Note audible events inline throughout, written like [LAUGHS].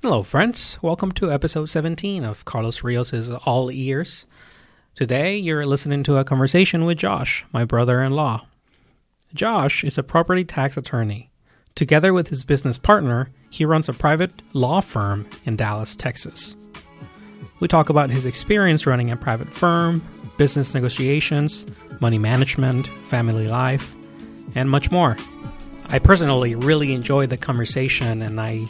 Hello, friends. Welcome to episode 17 of Carlos Rios' All Ears. Today, you're listening to a conversation with Josh, my brother in law. Josh is a property tax attorney. Together with his business partner, he runs a private law firm in Dallas, Texas. We talk about his experience running a private firm, business negotiations, money management, family life, and much more. I personally really enjoyed the conversation and I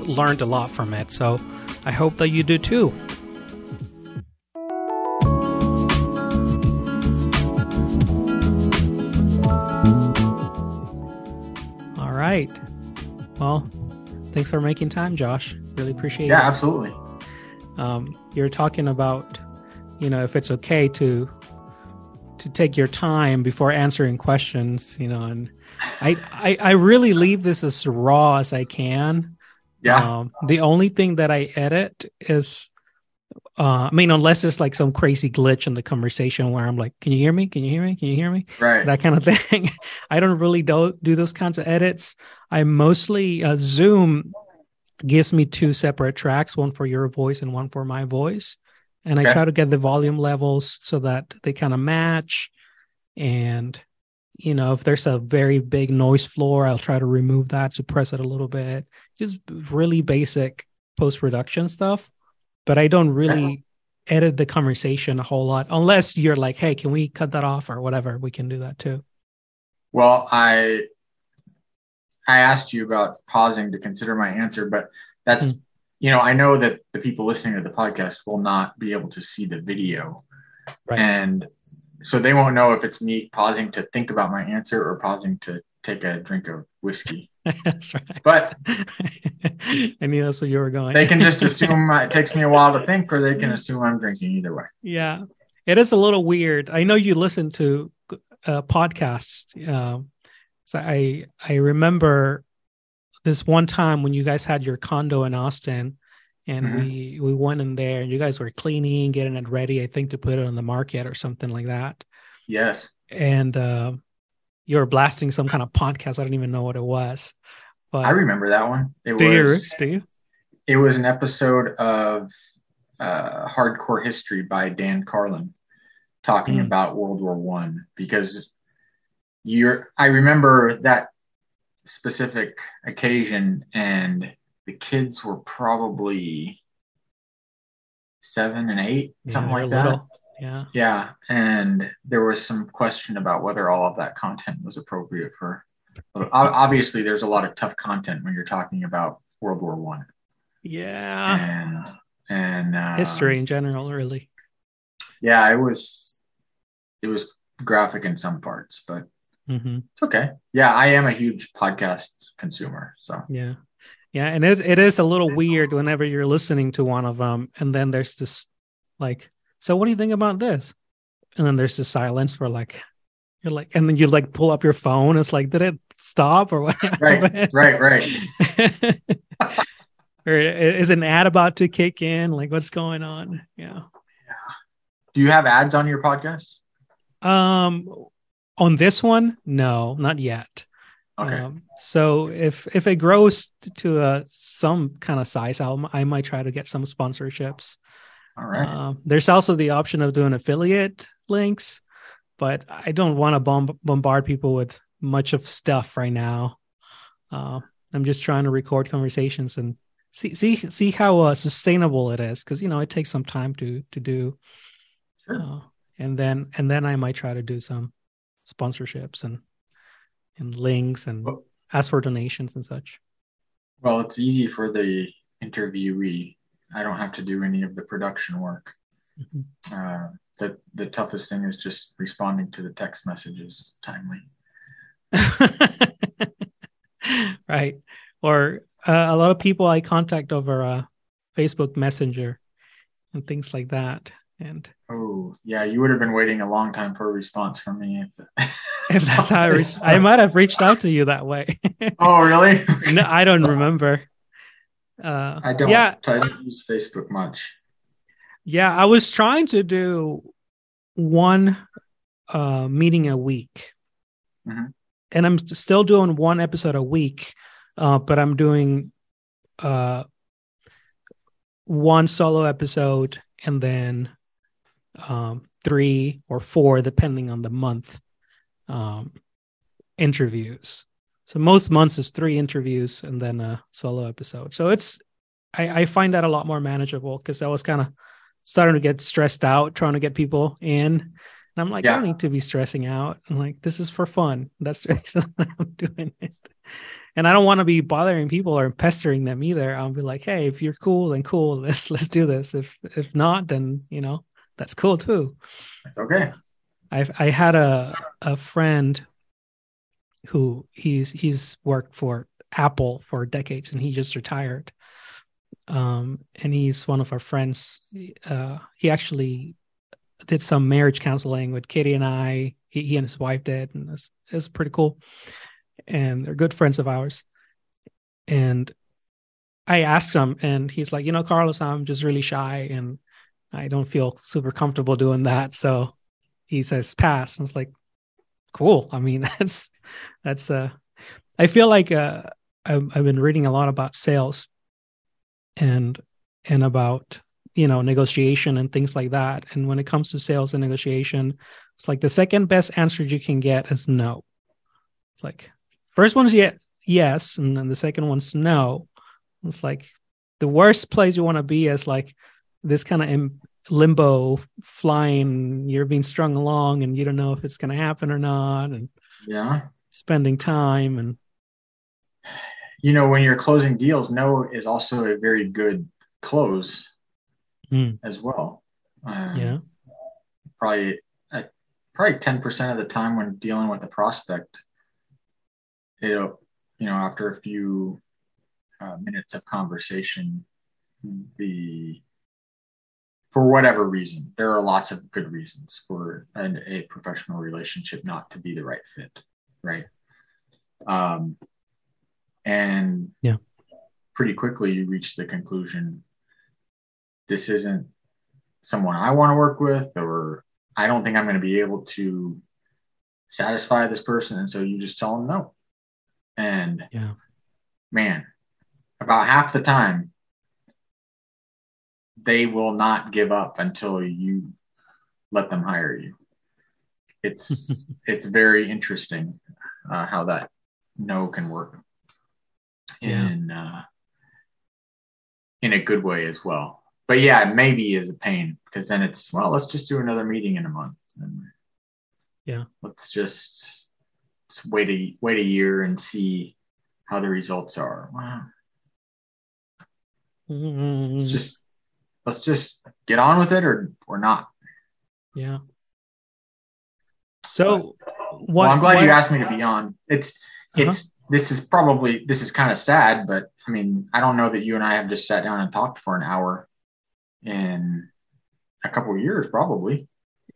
learned a lot from it, so I hope that you do too. All right. Well, thanks for making time, Josh. Really appreciate Yeah, it. Yeah, absolutely. Um, you're talking about, you know, if it's okay to to take your time before answering questions, you know, and I I, I really leave this as raw as I can. Yeah. Um, the only thing that I edit is, uh, I mean, unless there's like some crazy glitch in the conversation where I'm like, "Can you hear me? Can you hear me? Can you hear me?" right. That kind of [LAUGHS] thing. I don't really do do those kinds of edits. I mostly uh, Zoom gives me two separate tracks, one for your voice and one for my voice, and I try to get the volume levels so that they kind of match. And you know, if there's a very big noise floor, I'll try to remove that, suppress it a little bit. Just really basic post production stuff. But I don't really edit the conversation a whole lot unless you're like, hey, can we cut that off or whatever? We can do that too. well, I I asked you about pausing to consider my answer, but that's Hmm. you know, I know that the people listening to the podcast will not be able to see the video. Right. And so they won't know if it's me pausing to think about my answer or pausing to take a drink of whiskey. [LAUGHS] That's right. But [LAUGHS] I knew that's where you were going. they can just [LAUGHS] assume it takes me a while to think or they can assume I'm drinking either way. yeah, it is a little weird. I know you listen to uh, podcasts. Um, so I I remember this one time when you guys had your condo in Austin, and Mhm. we we went in there, and you guys were cleaning, getting it ready. I think to put it on the market or something like that. Yes. And uh, you were blasting some kind of podcast. I don't even know what it was. But I remember that one. It do you? was Do you? it was an episode of uh, Hardcore History by Dan Carlin talking Mm. about World War One because you're I remember that specific occasion and the kids were probably seven and eight, Yeah, something like that. little. Yeah. Yeah, and there was some question about whether all of that content was appropriate for. Obviously, there's a lot of tough content when you're talking about World War One Yeah. and and uh, History in general, really. Yeah, it was it was graphic in some parts, but hmm it's okay. Yeah, I am a huge podcast consumer, so Yeah. Yeah. And it, it is a little weird whenever you're listening to one of them. And then there's this, like, so what do you think about this? And then there's this silence for like, you're like, and then you like pull up your phone. It's like, did it stop or what? right, right, right. [LAUGHS] or is an ad about to kick in? Like, what's going on? Yeah. Do you have ads on your podcast? Um, on this one, no, not yet. Okay, Um, so if if it grows to a some kind of size, I'll I might try to get some sponsorships. All right. Um, there's also the option of doing affiliate links, but I don't want to bomb- bombard people with much of stuff right now. Uh, I'm just trying to record conversations and see see see how uh, sustainable it is because you know it takes some time to to do. Sure. Uh, and then and then I might try to do some sponsorships and and links and Well- ask for donations and such. Well, it's easy for the interviewee. I don't have to do any of the production work. Mhm. Uh, the the toughest thing is just responding to the text messages timely. [LAUGHS] right. Or uh, a lot of people I contact over uh, Facebook Messenger and things like that. And Oh, yeah, you would have been waiting a long time for a response from me. If, [LAUGHS] if that's how I, reach, I might have reached out to you that way. oh, really? [LAUGHS] no, I don't remember. Uh, I don't. Yeah, I don't use Facebook much. yeah. I was trying to do one uh, meeting a week, Mhm. and I'm still doing one episode a week, uh, but I'm doing uh, one solo episode and then um, three or four, depending on the month, um, interviews. So most months is three interviews and then a solo episode. So it's I, I find that a lot more manageable because I was kind of starting to get stressed out trying to get people in. And I'm like, yeah. I don't need to be stressing out. I'm like, this is for fun. [LAUGHS] That's the reason [LAUGHS] I'm doing it. And I don't want to be bothering people or pestering them either. I'll be like, hey, if you're cool, then cool. [LAUGHS] Let's let's do this. If if not, then you know, that's cool too. Okay. I I had a a friend who he's he's worked for Apple for decades and he just retired. Um, and he's one of our friends. Uh, he actually did some marriage counseling with Katie and I. He, he and his wife did, and it's, it's pretty cool. And they're good friends of ours. And I asked him, and he's like, you know, Carlos, I'm just really shy, and I don't feel super comfortable doing that. So he says pass. I was like, cool. I mean, [LAUGHS] that's that's uh I feel like uh I've, I've been reading a lot about sales and and about you know negotiation and things like that. And when it comes to sales and negotiation it's like the second best answer you can get is no. It's like first one's yet yes and then the second one's no. It's like the worst place you want to be is like this kind of limbo flying you're being strung along and you don't know if it's going to happen or not and yeah. spending time and you know when you're closing deals no is also a very good close mm. as well. Um, yeah. probably uh, probably 10% of the time when dealing with a prospect it'll you know after a few uh, minutes of conversation the for whatever reason, there are lots of good reasons for an, a professional relationship not to be the right fit, right? Um, and yeah, pretty quickly you reach the conclusion this isn't someone I want to work with, or I don't think I'm going to be able to satisfy this person, and so you just tell them no. And yeah, man, about half the time they will not give up until you let them hire you. It's [LAUGHS] it's very interesting uh, how that no can work in yeah. uh, in a good way as well. But yeah, maybe is a pain because then it's well, let's just do another meeting in a month. And yeah, let's just let's wait a wait a year and see how the results are. Wow. Mm-hmm. It's just let's just get on with it or or not. Yeah. So, what, well, I'm glad what, you asked me to be on. It's uh-huh. it's this is probably this is kind of sad, but I mean, I don't know that you and I have just sat down and talked for an hour in a couple of years, probably.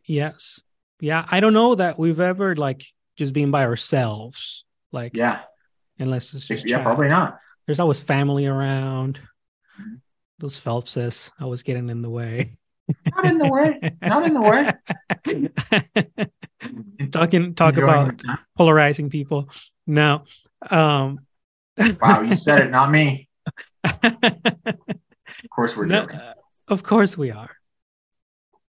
Yes. Yeah, I don't know that we've ever like just been by ourselves. Like, yeah, unless it's just yeah, chat. probably not. There's always family around. Those Phelpses always getting in the way. Not in the way. Not in the way. [LAUGHS] Talking talk Enjoying about polarizing people. No. Um [LAUGHS] Wow, you said it, not me. [LAUGHS] of course we're joking. No, of course we are.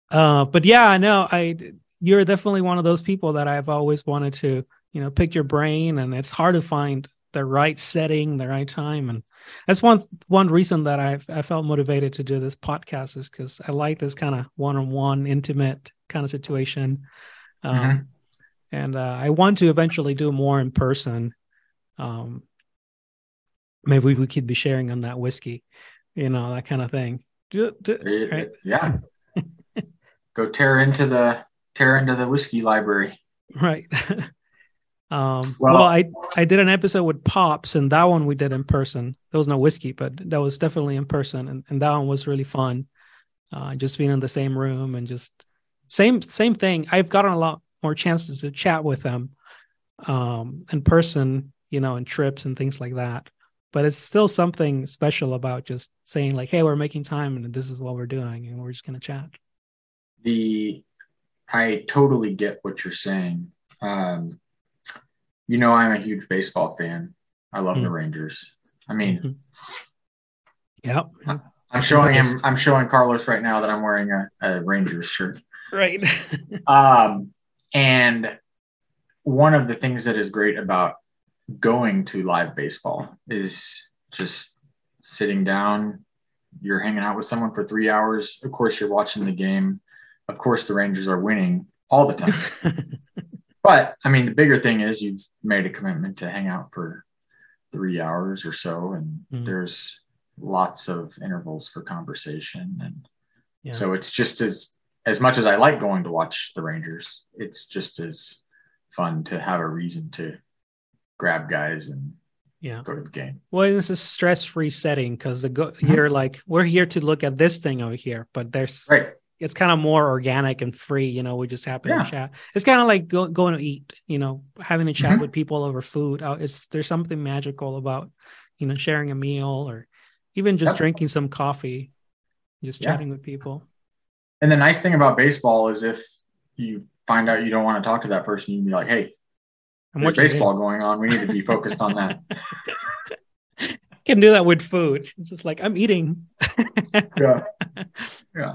Uh but yeah, I know I you're definitely one of those people that I've always wanted to, you know, pick your brain and it's hard to find the right setting, the right time and that's one one reason that I I felt motivated to do this podcast is because I like this kind of one on one, intimate kind of situation, um, mm-hmm. and uh, I want to eventually do more in person. Um, maybe we could be sharing on that whiskey, you know, that kind of thing. Do, do, right? Yeah. [LAUGHS] Go tear into the tear into the whiskey library. Right. [LAUGHS] Um, well, well, I I did an episode with Pops, and that one we did in person. There was no whiskey, but that was definitely in person, and, and that one was really fun. Uh, just being in the same room and just same same thing. I've gotten a lot more chances to chat with them um, in person, you know, in trips and things like that. But it's still something special about just saying like, "Hey, we're making time, and this is what we're doing, and we're just gonna chat." The I totally get what you're saying. Um, you know, I'm a huge baseball fan. I love mm. the Rangers. I mean, mm-hmm. yep. I'm showing him. I'm showing Carlos right now that I'm wearing a, a Rangers shirt. Right. [LAUGHS] Um, and one of the things that is great about going to live baseball is just sitting down. You're hanging out with someone for three hours. Of course, you're watching the game. Of course, the Rangers are winning all the time. [LAUGHS] but I mean, the bigger thing is you've made a commitment to hang out for three hours or so, and Mhm. there's lots of intervals for conversation and Yeah. so it's just as as much as I like going to watch the Rangers, it's just as fun to have a reason to grab guys and yeah. go to the game. Well, it's a stress-free setting because the go- Mhm. you're like we're here to look at this thing over here, but there's Right. It's kind of more organic and free. You know, we just happen Yeah. to chat. It's kind of like go, going to eat. You know, having a chat Mhm. with people over food. Uh, It's there's something magical about you know sharing a meal or even just Yep. drinking some coffee, just Yeah. chatting with people. And the nice thing about baseball is if you find out you don't want to talk to that person, you can be like, "Hey, there's baseball going on. We need to be focused on that." You [LAUGHS] can do that with food. It's just like I'm eating. Yeah. [LAUGHS] Yeah.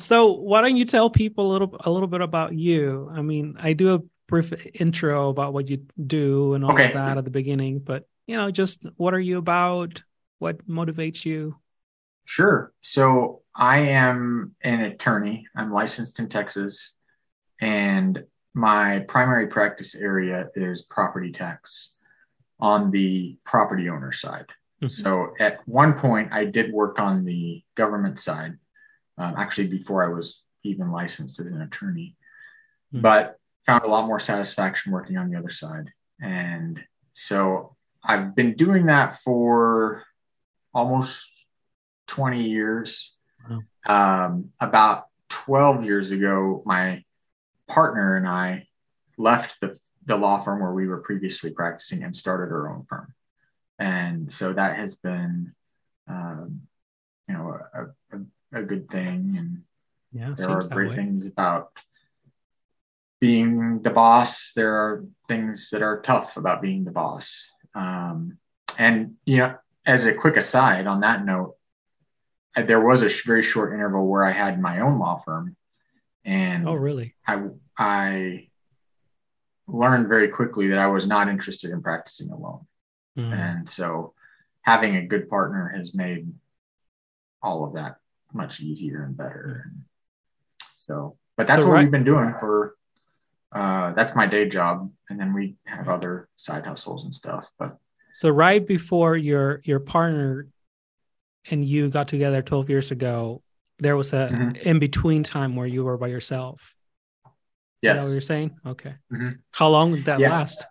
So why don't you tell people a little a little bit about you? I mean, I do a brief intro about what you do and all Okay. of that at the beginning, but you know, just what are you about? What motivates you? Sure. So I am an attorney. I'm licensed in Texas, and my primary practice area is property tax on the property owner side. Mhm. So at one point, I did work on the government side, um, actually before I was even licensed as an attorney, Mhm. but found a lot more satisfaction working on the other side. And so I've been doing that for almost 20 years. Um, about 12 years ago, my partner and I left the, the law firm where we were previously practicing and started our own firm. And so that has been, um, you know, a, a, a good thing. And Yeah, there are great way. things about being the boss. There are things that are tough about being the boss. Um, and, you know, as a quick aside on that note, there was a sh- very short interval where I had my own law firm. And Oh, really? I, I learned very quickly that I was not interested in practicing alone. Mm. And so having a good partner has made all of that much easier and better. So, but that's So what right- we've been doing for, uh, that's my day job. And then we have other side hustles and stuff, but So right before your your partner and you got together 12 years ago, there was a Mhm. in between time where you were by yourself. Is that yes, what you're saying? Okay. Mhm. How long did that Yeah. last?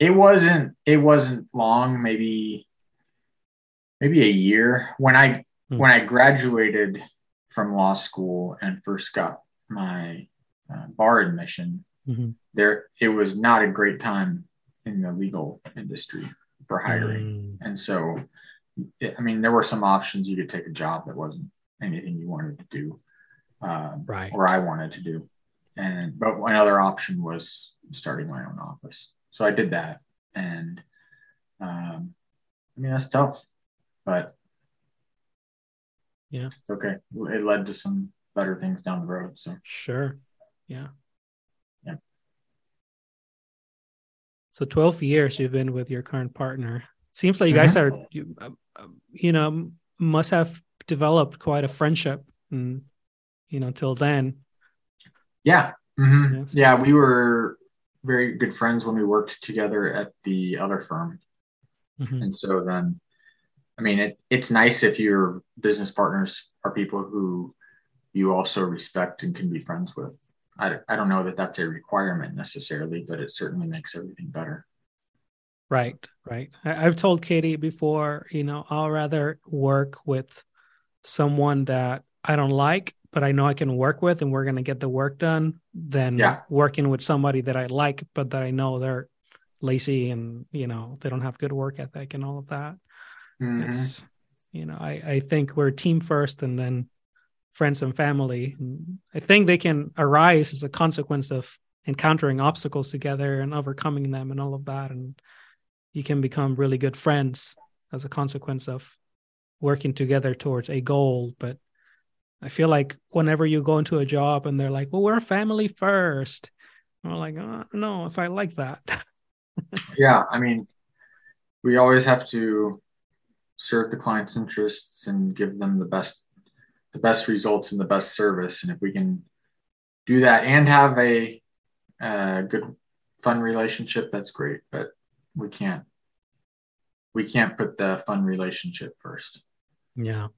it wasn't, it wasn't long, maybe, maybe a year when I, Hmm. when I graduated from law school and first got my uh, bar admission, Mhm. there it was not a great time in the legal industry for hiring Mm, and so it- i mean there were some options you could take a job that wasn't anything you wanted to do um, Right. or i wanted to do and but another option was starting my own office so i did that and um, i mean that's tough but Yeah. it's okay it led to some better things down the road so Sure. Yeah. Yeah. So 12 years you've been with your current partner. Seems like you guys Mm-hmm. are, you, um, um, you know, must have developed quite a friendship, and you know, till then. Yeah. Mhm. Yes. Yeah. We were very good friends when we worked together at the other firm. Mhm. And so then, I mean, it, it's nice if your business partners are people who you also respect and can be friends with. I, I don't know that that's a requirement necessarily, but it certainly makes everything better. Right, right. I, I've told Katie before, you know, I'll rather work with someone that I don't like, but I know I can work with and we're going to get the work done than Yeah. working with somebody that I like, but that I know they're lazy and, you know, they don't have good work ethic and all of that. Mhm. It's, you know, I, I think we're team first and then friends and family. And I think they can arise as a consequence of encountering obstacles together and overcoming them and all of that. And you can become really good friends as a consequence of working together towards a goal. But I feel like whenever you go into a job and they're like, "Well, we're family first, I'm like, oh, "No, if I like that." [LAUGHS] yeah, I mean, we always have to serve the client's interests and give them the best the best results and the best service. And if we can do that and have a, a good fun relationship, that's great. But we can't we can't put the fun relationship first. Yeah.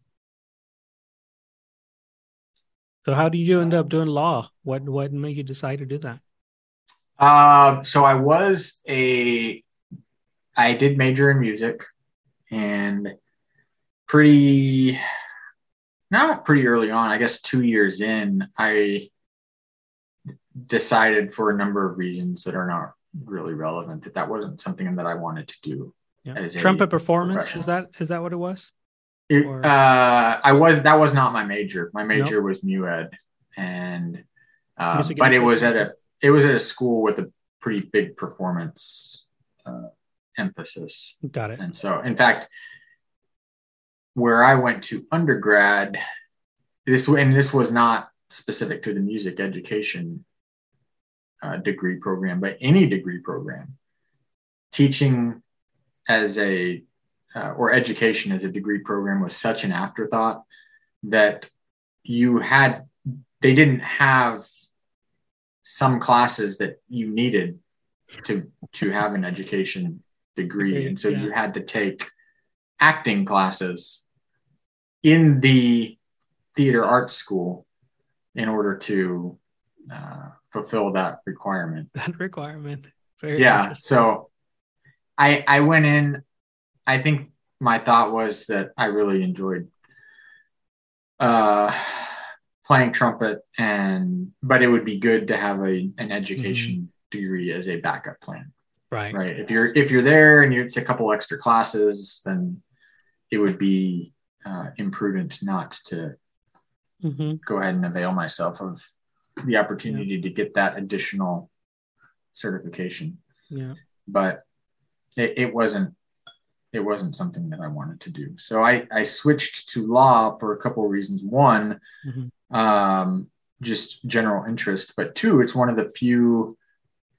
So how do you end up doing law? What what made you decide to do that? Uh, so I was a I did major in music and pretty not pretty early on, I guess two years in, I decided for a number of reasons that are not really relevant that that wasn't something that I wanted to do. Yeah. Trumpet performance is that is that what it was? It, uh, I was that was not my major. My major nope. was mu ed, and uh, but it was at a it was at a school with a pretty big performance uh, emphasis. Got it. And so, in fact, where I went to undergrad, this and this was not specific to the music education uh, degree program, but any degree program, teaching as a uh, or education as a degree program was such an afterthought that you had they didn't have some classes that you needed to to have an education degree and so yeah. you had to take acting classes in the theater arts school in order to uh, fulfill that requirement. [LAUGHS] That requirement. Very yeah. So I I went in. I think my thought was that I really enjoyed uh, playing trumpet, and but it would be good to have a an education mm-hmm. degree as a backup plan. Right. Right. If you're if you're there and you it's a couple extra classes, then it would be uh, imprudent not to mm-hmm. go ahead and avail myself of the opportunity yeah. to get that additional certification. Yeah. But it, it, wasn't it wasn't something that I wanted to do. So I, I switched to law for a couple of reasons. One, mm-hmm. um, just general interest, but two, it's one of the few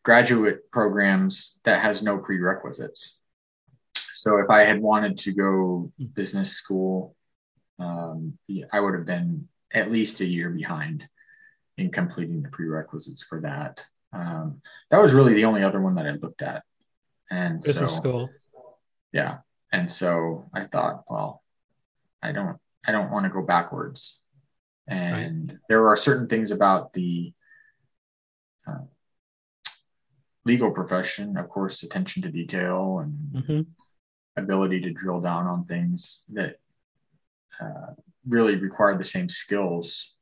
graduate programs that has no prerequisites. So if I had wanted to go business school, um, I would have been at least a year behind in completing the prerequisites for that. Um, that was really the only other one that I looked at. And business so, school. Yeah. And so I thought, well, I don't, I don't want to go backwards. And right. there are certain things about the uh, legal profession, of course, attention to detail and mm-hmm ability to drill down on things that uh, really require the same skills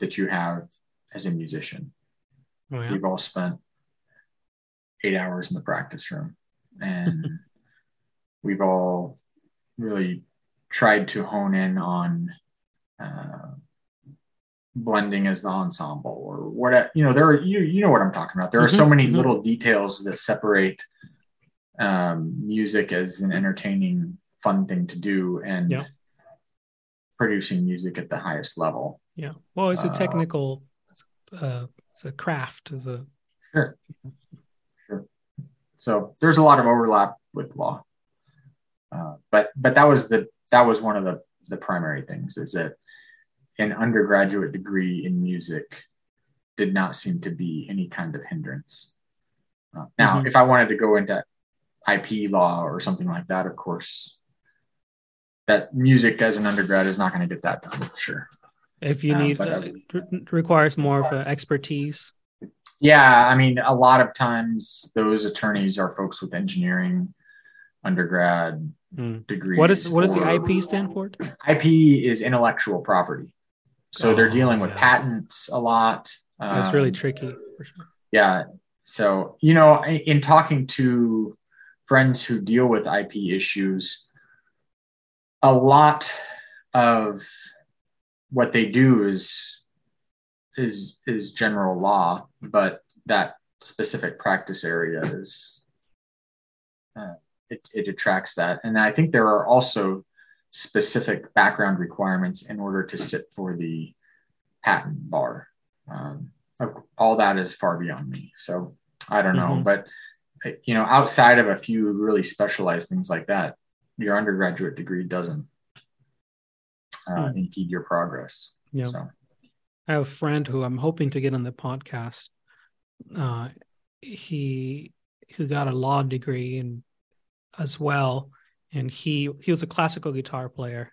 that you have as a musician. Oh, yeah. We've all spent eight hours in the practice room and [LAUGHS] we've all really tried to hone in on uh, blending as the ensemble or what you know there are you you know what i'm talking about there are mm-hmm, so many mm-hmm. little details that separate um, music as an entertaining, fun thing to do, and yeah. producing music at the highest level. Yeah. Well, it's a uh, technical, uh, it's a craft. Is a sure, sure. So there's a lot of overlap with law, uh, but but that was the that was one of the the primary things is that an undergraduate degree in music did not seem to be any kind of hindrance. Uh, now, mm-hmm. if I wanted to go into IP law or something like that, of course, that music as an undergrad is not going to get that done for sure. If you uh, need, uh, it requires more of expertise. Yeah, I mean, a lot of times those attorneys are folks with engineering undergrad mm. degrees. What is what does the IP stand for? IP is intellectual property, so oh, they're dealing with yeah. patents a lot. That's um, really tricky. For sure. Yeah, so you know, in talking to friends who deal with IP issues, a lot of what they do is is is general law, but that specific practice area is uh, it, it attracts that. And I think there are also specific background requirements in order to sit for the patent bar. Um, all that is far beyond me. So I don't know, mm-hmm. but you know, outside of a few really specialized things like that, your undergraduate degree doesn't uh, mm. impede your progress. Yeah. So. I have a friend who I'm hoping to get on the podcast. Uh, he who got a law degree and as well, and he he was a classical guitar player.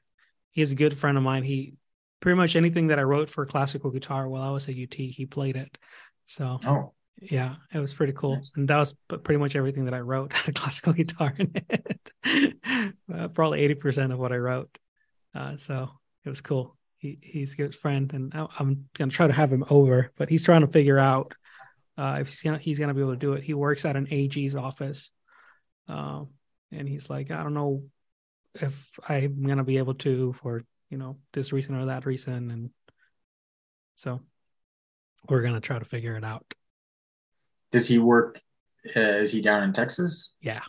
He's a good friend of mine. He pretty much anything that I wrote for classical guitar while I was at UT, he played it. So oh. yeah, it was pretty cool. Nice. And that was pretty much everything that I wrote [LAUGHS] had a classical guitar in it. [LAUGHS] uh, probably 80% of what I wrote. Uh, so it was cool. He, he's a good friend, and I, am going to try to have him over, but he's trying to figure out uh, if he's gonna, he's going to be able to do it. He works at an AG's office. Uh, and he's like, I don't know if I'm going to be able to for you know this reason or that reason. And so we're going to try to figure it out. Does he work uh, is he down in texas? Yeah.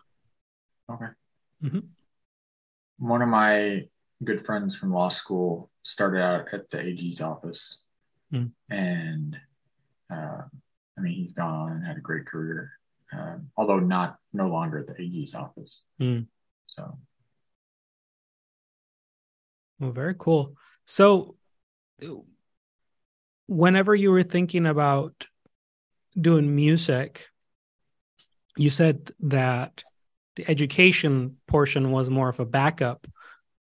Okay. Mm-hmm. one of my good friends from law school started out at the ag's office. Mm. and uh, i mean he's gone and had a great career uh, although not no longer at the ag's office mm. so well, very cool. So, whenever you were thinking about doing music, you said that the education portion was more of a backup.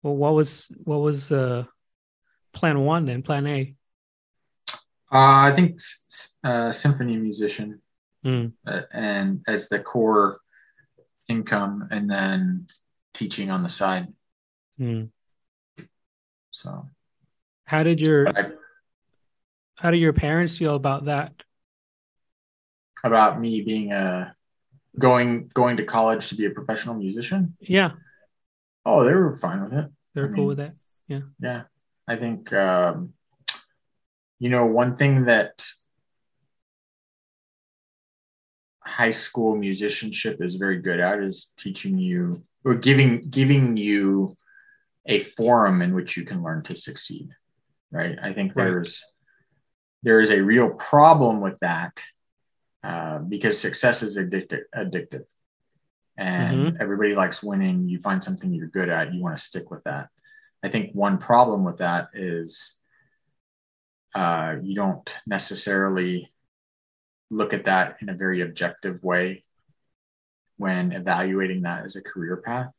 Well, what was what was uh, plan one then? Plan A? Uh, I think uh, symphony musician, mm. and as the core income, and then teaching on the side. Mm. So, how did your I, how do your parents feel about that? About me being a going going to college to be a professional musician? Yeah. Oh, they were fine with it. They're I cool mean, with that. Yeah. Yeah. I think um, you know one thing that high school musicianship is very good at is teaching you or giving giving you a forum in which you can learn to succeed right? I think there's there is a real problem with that uh, because success is addictive addictive. And mm-hmm. everybody likes winning. You find something you're good at you want to stick with that. I think one problem with that is uh, you don't necessarily look at that in a very objective way when evaluating that as a career path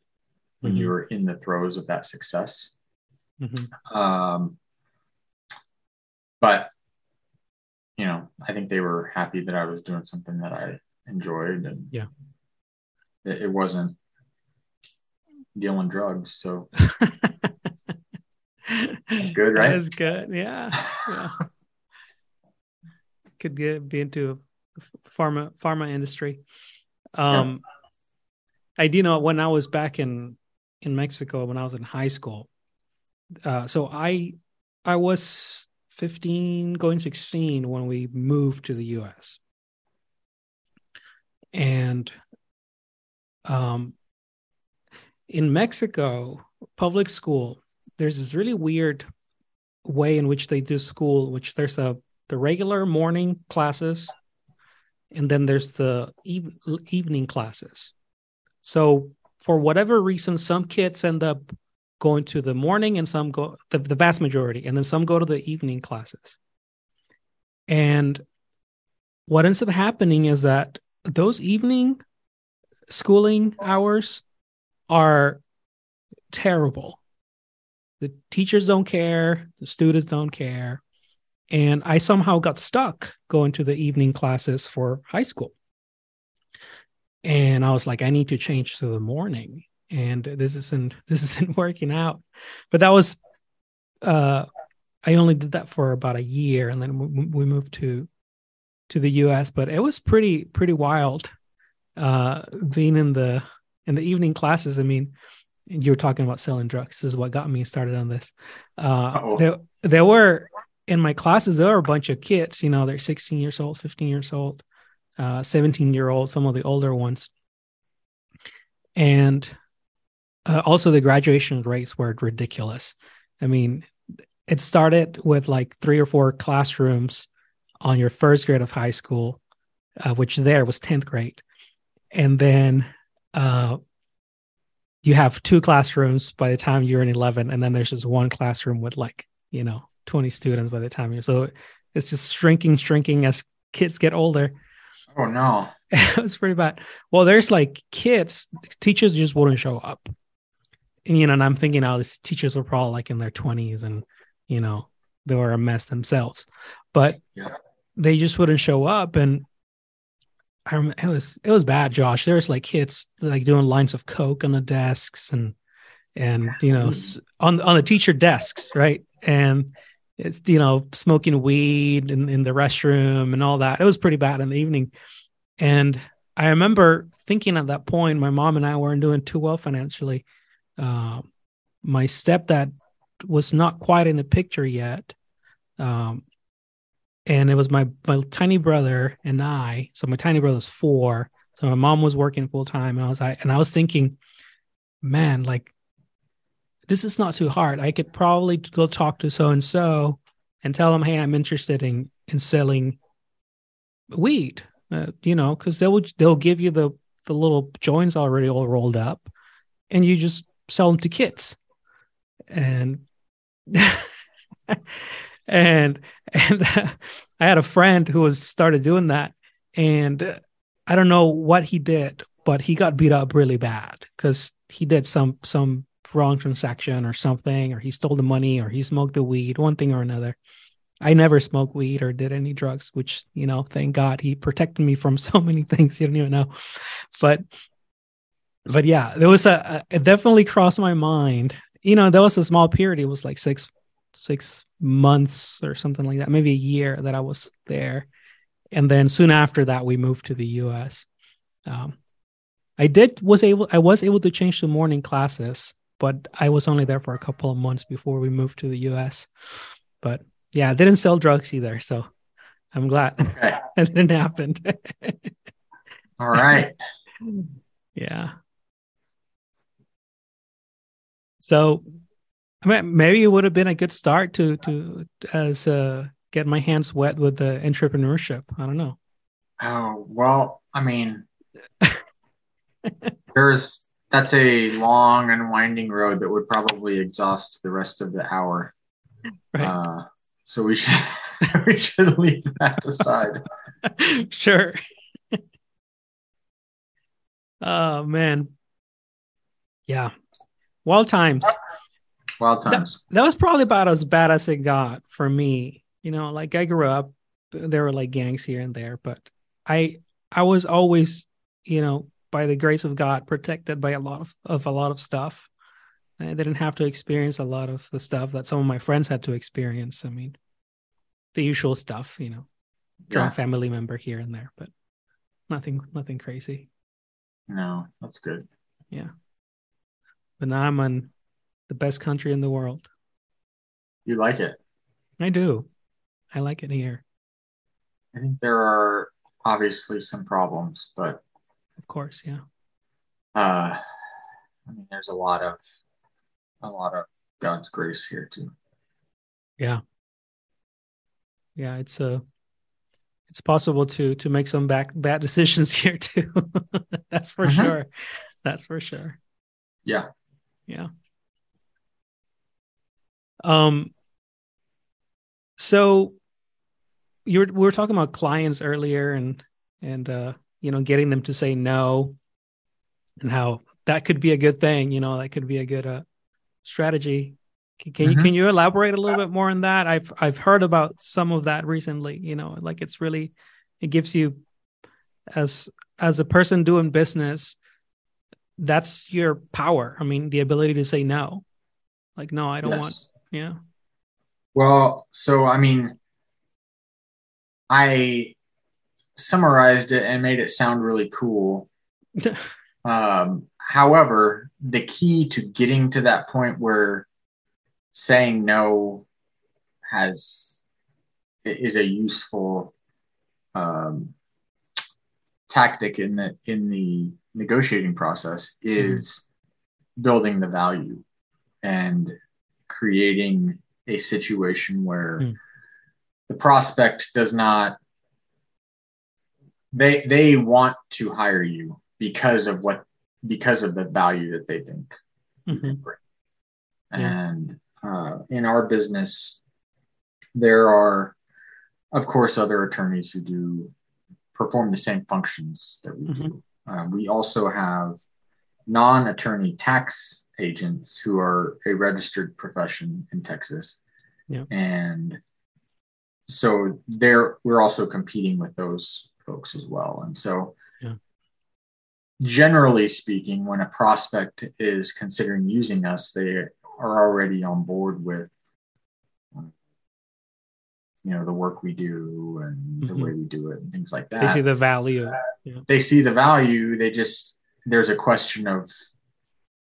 when mm-hmm. you were in the throes of that success. Mm-hmm. Um, but you know, I think they were happy that I was doing something that I enjoyed, and yeah, it, it wasn't dealing drugs. So [LAUGHS] that's good, right? That's good. Yeah, yeah. [LAUGHS] Could get be into pharma pharma industry. Um, yeah. I do know when I was back in in Mexico when I was in high school. Uh, so I I was 15, going 16 when we moved to the U.S. And um, in Mexico, public school, there's this really weird way in which they do school, which there's a the regular morning classes, and then there's the eve- evening classes. So for whatever reason, some kids end up going to the morning and some go the, the vast majority, and then some go to the evening classes. And what ends up happening is that those evening schooling hours are terrible. The teachers don't care, the students don't care. And I somehow got stuck going to the evening classes for high school and I was like, I need to change to the morning, and this isn't [LAUGHS] this isn't working out. But that was, uh, I only did that for about a year, and then we, we moved to to the U.S. But it was pretty pretty wild, uh, being in the in the evening classes. I mean, you were talking about selling drugs. This is what got me started on this. Uh, there, there were in my classes there were a bunch of kids. You know, they're 16 years old, 15 years old uh, 17 year old, some of the older ones. And uh, also the graduation rates were ridiculous. I mean, it started with like three or four classrooms on your first grade of high school, uh, which there was 10th grade. And then uh, you have two classrooms by the time you're in 11. And then there's just one classroom with like, you know, 20 students by the time you're. So it's just shrinking, shrinking as kids get older. Oh, no. [LAUGHS] it was pretty bad. Well, there's like kids, teachers just wouldn't show up. And, you know, and I'm thinking, oh, these teachers were probably like in their 20s and, you know, they were a mess themselves. But Yeah. they just wouldn't show up. And I remember it was it was bad, Josh. There's like kids like doing lines of coke on the desks and and you know on on the teacher desks, right? And it's you know smoking weed in, in the restroom and all that. It was pretty bad in the evening. And I remember thinking at that point, my mom and I weren't doing too well financially. Uh, my stepdad was not quite in the picture yet. Um, and it was my, my tiny brother and I. So my tiny brother's four. So my mom was working full time, and I was I and I was thinking, man, like this is not too hard. I could probably go talk to so and so and tell them, hey, I'm interested in in selling weed. Uh, you know, because they'll they'll give you the the little joints already all rolled up, and you just sell them to kids, and [LAUGHS] and and [LAUGHS] I had a friend who was started doing that, and uh, I don't know what he did, but he got beat up really bad because he did some some wrong transaction or something, or he stole the money, or he smoked the weed, one thing or another. I never smoked weed or did any drugs, which you know, thank God he protected me from [LAUGHS] so many things you don't even know. But but yeah, there was a, it definitely crossed my mind. You know, there was a small period. It was like six six months or something like that, maybe a year that I was there. And then soon after that, we moved to the US. Um, I did was able I was able to change to morning classes, but I was only there for a couple of months before we moved to the US. But yeah, I didn't sell drugs either, so I'm glad Okay. [LAUGHS] it didn't happen. [LAUGHS] All right. yeah. So, I mean, maybe it would have been a good start to to as uh, get my hands wet with the entrepreneurship. I don't know. Oh, well, I mean, [LAUGHS] there's that's a long and winding road that would probably exhaust the rest of the hour. Right. Uh, so we should [LAUGHS] we should leave that aside. [LAUGHS] sure. [LAUGHS] oh man. Yeah. Wild times. Wild times. That was probably about as bad as it got for me. You know, like I grew up, there were like gangs here and there, but I I was always, you know, by the grace of God, protected by a lot of, of a lot of stuff. I didn't have to experience a lot of the stuff that some of my friends had to experience. I mean, the usual stuff, you know, drunk Yeah. family member here and there, but nothing nothing crazy. No, that's good. Yeah. But now I'm in the best country in the world. You like it. I do. I like it here, I think there are obviously some problems, but of course. Yeah. uh, I mean, there's a lot of a lot of God's grace here too. Yeah. Yeah, it's a it's possible to to make some back bad [LAUGHS] decisions here too. [LAUGHS] That's for Mhm. sure. That's for sure. Yeah. Yeah. Um so you were we were talking about clients earlier and and uh you know getting them to say no and how that could be a good thing, you know, that could be a good uh strategy. Can, can you Mhm. can you elaborate a little bit more on that? I've I've heard about some of that recently, you know, like it's really it gives you as as a person doing business that's your power. I mean, the ability to say no. Like no, I don't Yes. want yeah. Well, so I mean, I summarized it and made it sound really cool. [LAUGHS] Um, however, the key to getting to that point where saying no has is a useful um, tactic in the in the negotiating process is building the value and creating a situation where Mm. the prospect does not they they want to hire you because of what because of the value that they think you Mhm. can bring. Yeah. And uh, in our business, there are, of course, other attorneys who do perform the same functions that we do. Uh, we also have non-attorney tax agents who are a registered profession in Texas, Yeah. and so there we're also competing with those folks as well. And so, Yeah. generally speaking, when a prospect is considering using us, they are already on board with you know the work we do and the Mhm. way we do it and things like that They see the value. they see the value they just there's a question of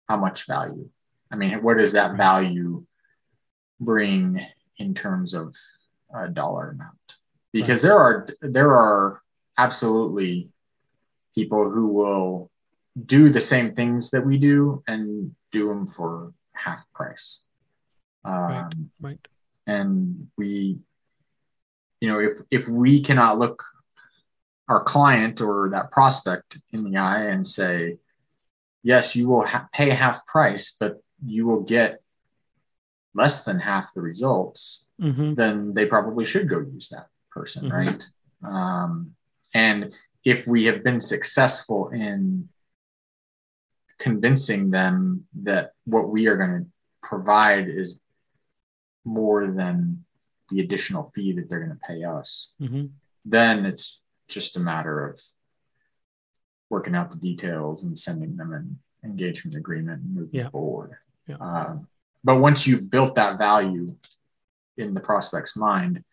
how much value i mean what does that Right. value bring in terms of a dollar amount because there are there are absolutely people who will do the same things that we do and do them for half price um, Right. Right. and we you know if if we cannot look our client or that prospect in the eye and say yes you will ha- pay half price but you will get less than half the results hmm then they probably should go use that person Mhm. right um, and if we have been successful in convincing them that what we are going to provide is more than the additional fee that they're going to pay us hmm then it's just a matter of working out the details and sending them an engagement agreement and moving Yeah. forward. Yeah. Um, but once you've built that value in the prospect's mind,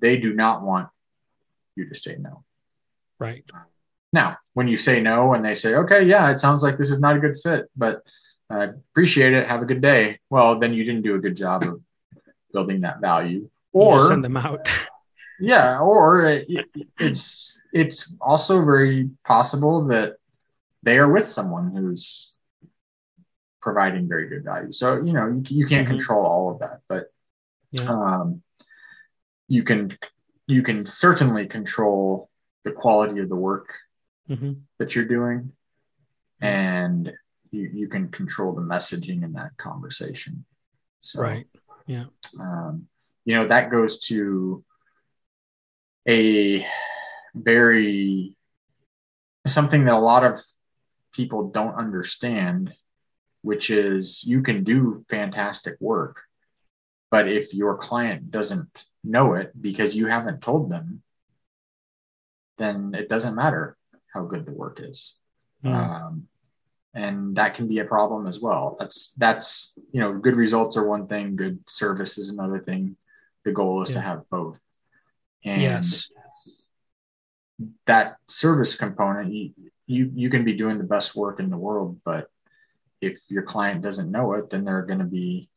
they do not want you to say no. Right. Now, when you say no and they say, okay, yeah, it sounds like this is not a good fit, but I appreciate it. Have a good day. Well, then you didn't do a good job of building that value. Or send them out. [LAUGHS] yeah or it, it's it's also very possible that they are with someone who's providing very good value so you know you, you can't Mhm. control all of that but Yeah. um, you can you can certainly control the quality of the work hmm that you're doing and you, you can control the messaging in that conversation. So Right. um, you know that goes to a very something that a lot of people don't understand which is you can do fantastic work but if your client doesn't know it because you haven't told them then it doesn't matter how good the work is. Mm. um, and that can be a problem as well. That's that's you know good results are one thing good service is another thing. The goal is to have both. And yes. that service component you, you you can be doing the best work in the world but if your client doesn't know it then they're going to be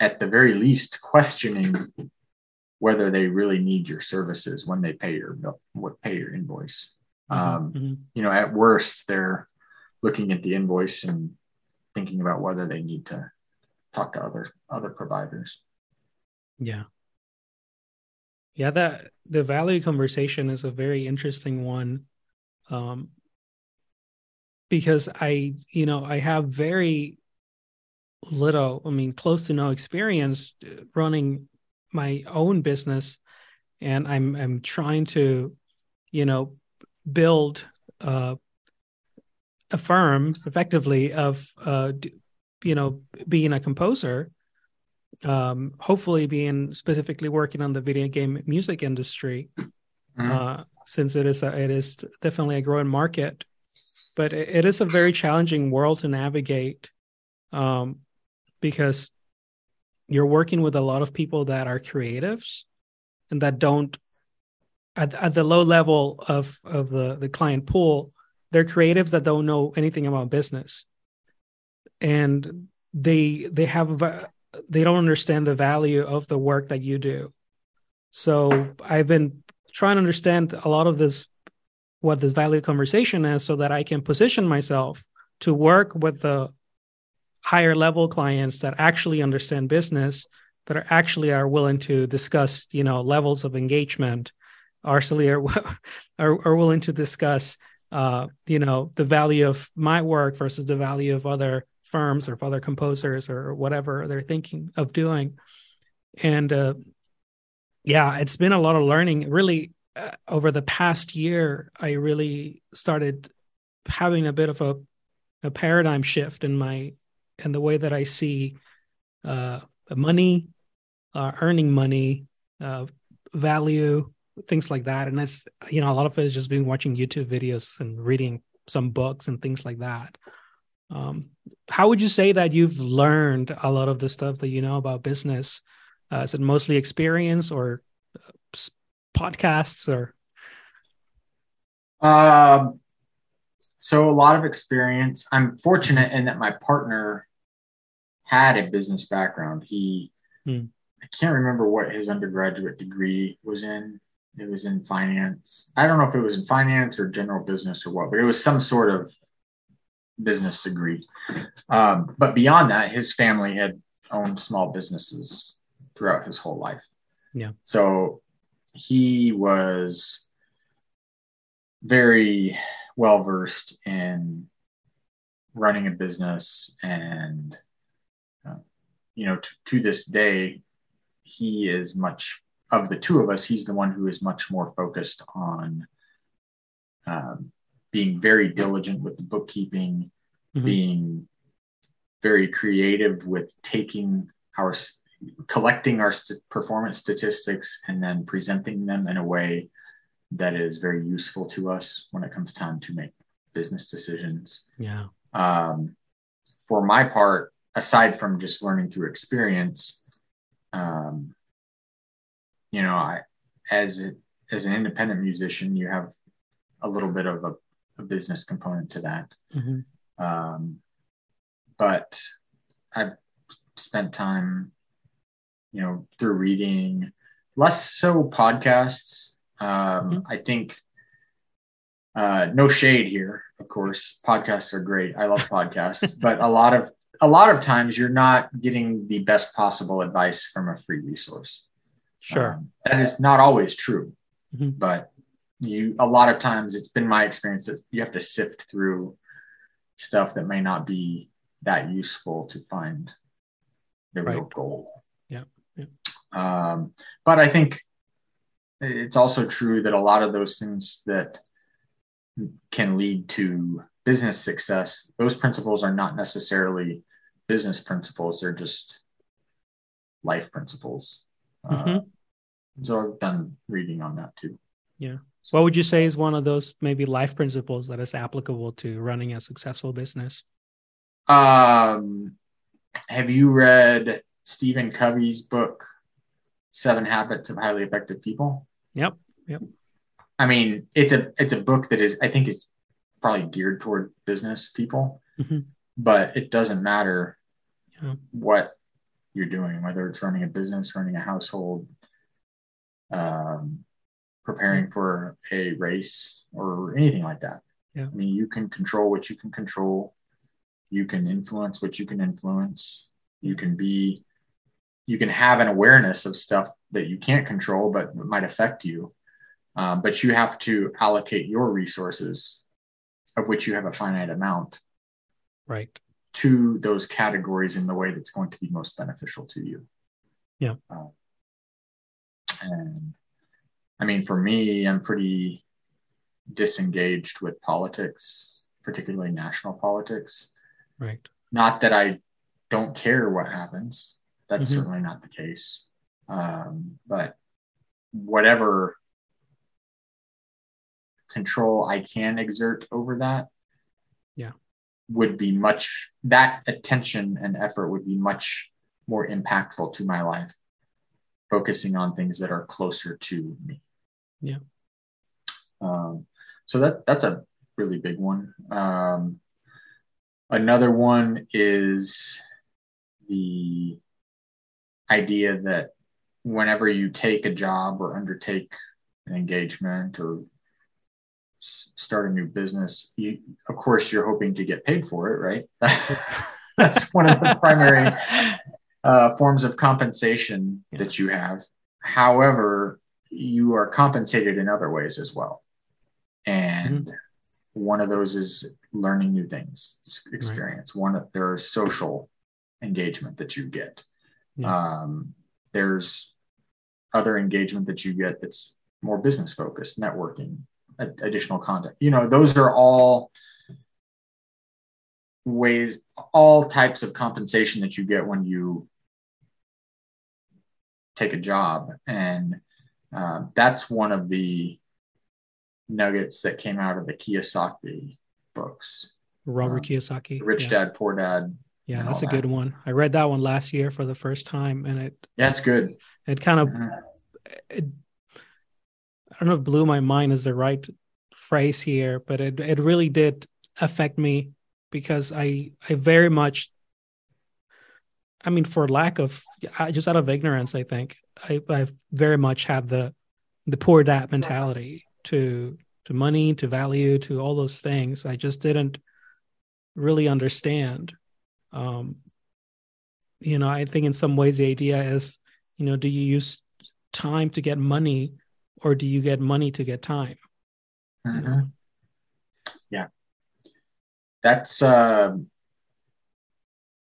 at the very least questioning whether they really need your services when they pay your bill what pay your invoice um, Mhm. you know, at worst, they're looking at the invoice and thinking about whether they need to talk to other other providers. Yeah. Yeah, that the value conversation is a very interesting one. Um because I, you know, I have very little, I mean, close to no experience running my own business and I'm I'm trying to, you know, build uh a firm effectively of uh you know, being a composer um, hopefully being specifically working on the video game music industry, Mhm. uh, since it is a, it is definitely a growing market, but it, it is a very challenging world to navigate, um, because you're working with a lot of people that are creatives and that don't at, at the low level of of the the client pool they're creatives that don't know anything about business. And they they have they don't understand the value of the work that you do. So i've been trying to understand a lot of this what this value conversation is so that i can position myself to work with the higher level clients that actually understand business that are actually are willing to discuss you know levels of engagement are [LAUGHS] are, are willing to discuss uh, you know the value of my work versus the value of other firms or other composers or whatever they're thinking of doing. And uh, yeah it's been a lot of learning. Really uh, over the past year i really started having a bit of a, a paradigm shift in my in the way that i see uh, money uh, earning money uh, value things like that. And that's you know a lot of it has just been watching youtube videos and reading some books and things like that. Um, how would you say that you've learned a lot of the stuff that you know about business? Uh, is it mostly experience or uh, podcasts or? Um, so a lot of experience i'm fortunate in that my partner had a business background he hmm. i can't remember what his undergraduate degree was in it was in finance. I don't know if it was in finance or general business or what, but it was some sort of business degree. Um, but beyond that, his family had owned small businesses throughout his whole life. Yeah. So he was very well versed in running a business and uh, you know t- to this day he is much of the two of us, he's the one who is much more focused on um, being very diligent with the bookkeeping, mm-hmm. being very creative with taking our collecting our st- performance statistics and then presenting them in a way that is very useful to us when it comes time to make business decisions. Yeah. Um, for my part, aside from just learning through experience, um, you know, I, as a, as an independent musician, you have a little bit of a, a business component to that. Mm-hmm. Um, but I've spent time, you know, through reading, less so podcasts. Um, mm-hmm. I think uh, no shade here, of course. Podcasts are great. I love podcasts, [LAUGHS] but a lot of a lot of times you're not getting the best possible advice from a free resource. Sure. Um, that is not always true, mm-hmm. but you a lot of times it's been my experience that you have to sift through stuff that may not be that useful to find the right. real goal. Yeah. yeah. Um, but I think it's also true that a lot of those things that can lead to business success, those principles are not necessarily business principles, they're just life principles. Mm-hmm. Uh, so I've done reading on that too. Yeah. What would you say is one of those maybe life principles that is applicable to running a successful business? Um, have you read Stephen Covey's book, Seven Habits of Highly Effective People? Yep. Yep. I mean, it's a it's a book that is I think is probably geared toward business people, mm-hmm. but it doesn't matter yeah. what you're doing, whether it's running a business, running a household, um, preparing for a race or anything like that. Yeah. I mean, you can control what you can control. You can influence what you can influence. You can be, you can have an awareness of stuff that you can't control, but might affect you. Um, but you have to allocate your resources, of which you have a finite amount, right, to those categories in the way that's going to be most beneficial to you. Yeah. Um, and I mean, for me, I'm pretty disengaged with politics, particularly national politics. Right. Not that I don't care what happens. That's mm-hmm. certainly not the case. Um, but whatever control I can exert over that, yeah, would be much. That attention and effort would be much more impactful to my life focusing on things that are closer to me. Yeah. Um, so that that's a really big one. Um, another one is the idea that whenever you take a job or undertake an engagement or s- start a new business, you of course you're hoping to get paid for it, right? [LAUGHS] that's one of the primary uh, forms of compensation yeah. that you have. However, you are compensated in other ways as well. And mm-hmm. one of those is learning new things, experience. Right. One, there's social engagement that you get. Yeah. Um, there's other engagement that you get that's more business focused, networking, additional content. You know, those are all ways, all types of compensation that you get when you take a job. And uh, that's one of the nuggets that came out of the Kiyosaki books. Robert um, Kiyosaki. Rich yeah. Dad, Poor Dad. Yeah, that's a that. good one. I read that one last year for the first time, and it. Yeah, it's good. It kind of. Mm-hmm. It, I don't know if blew my mind is the right phrase here, but it it really did affect me because I I very much I mean for lack of just out of ignorance I think I I very much had the the poor dad mentality to to money to value to all those things I just didn't really understand um you know I think in some ways the idea is you know do you use time to get money or do you get money to get time mm-hmm. yeah that's uh,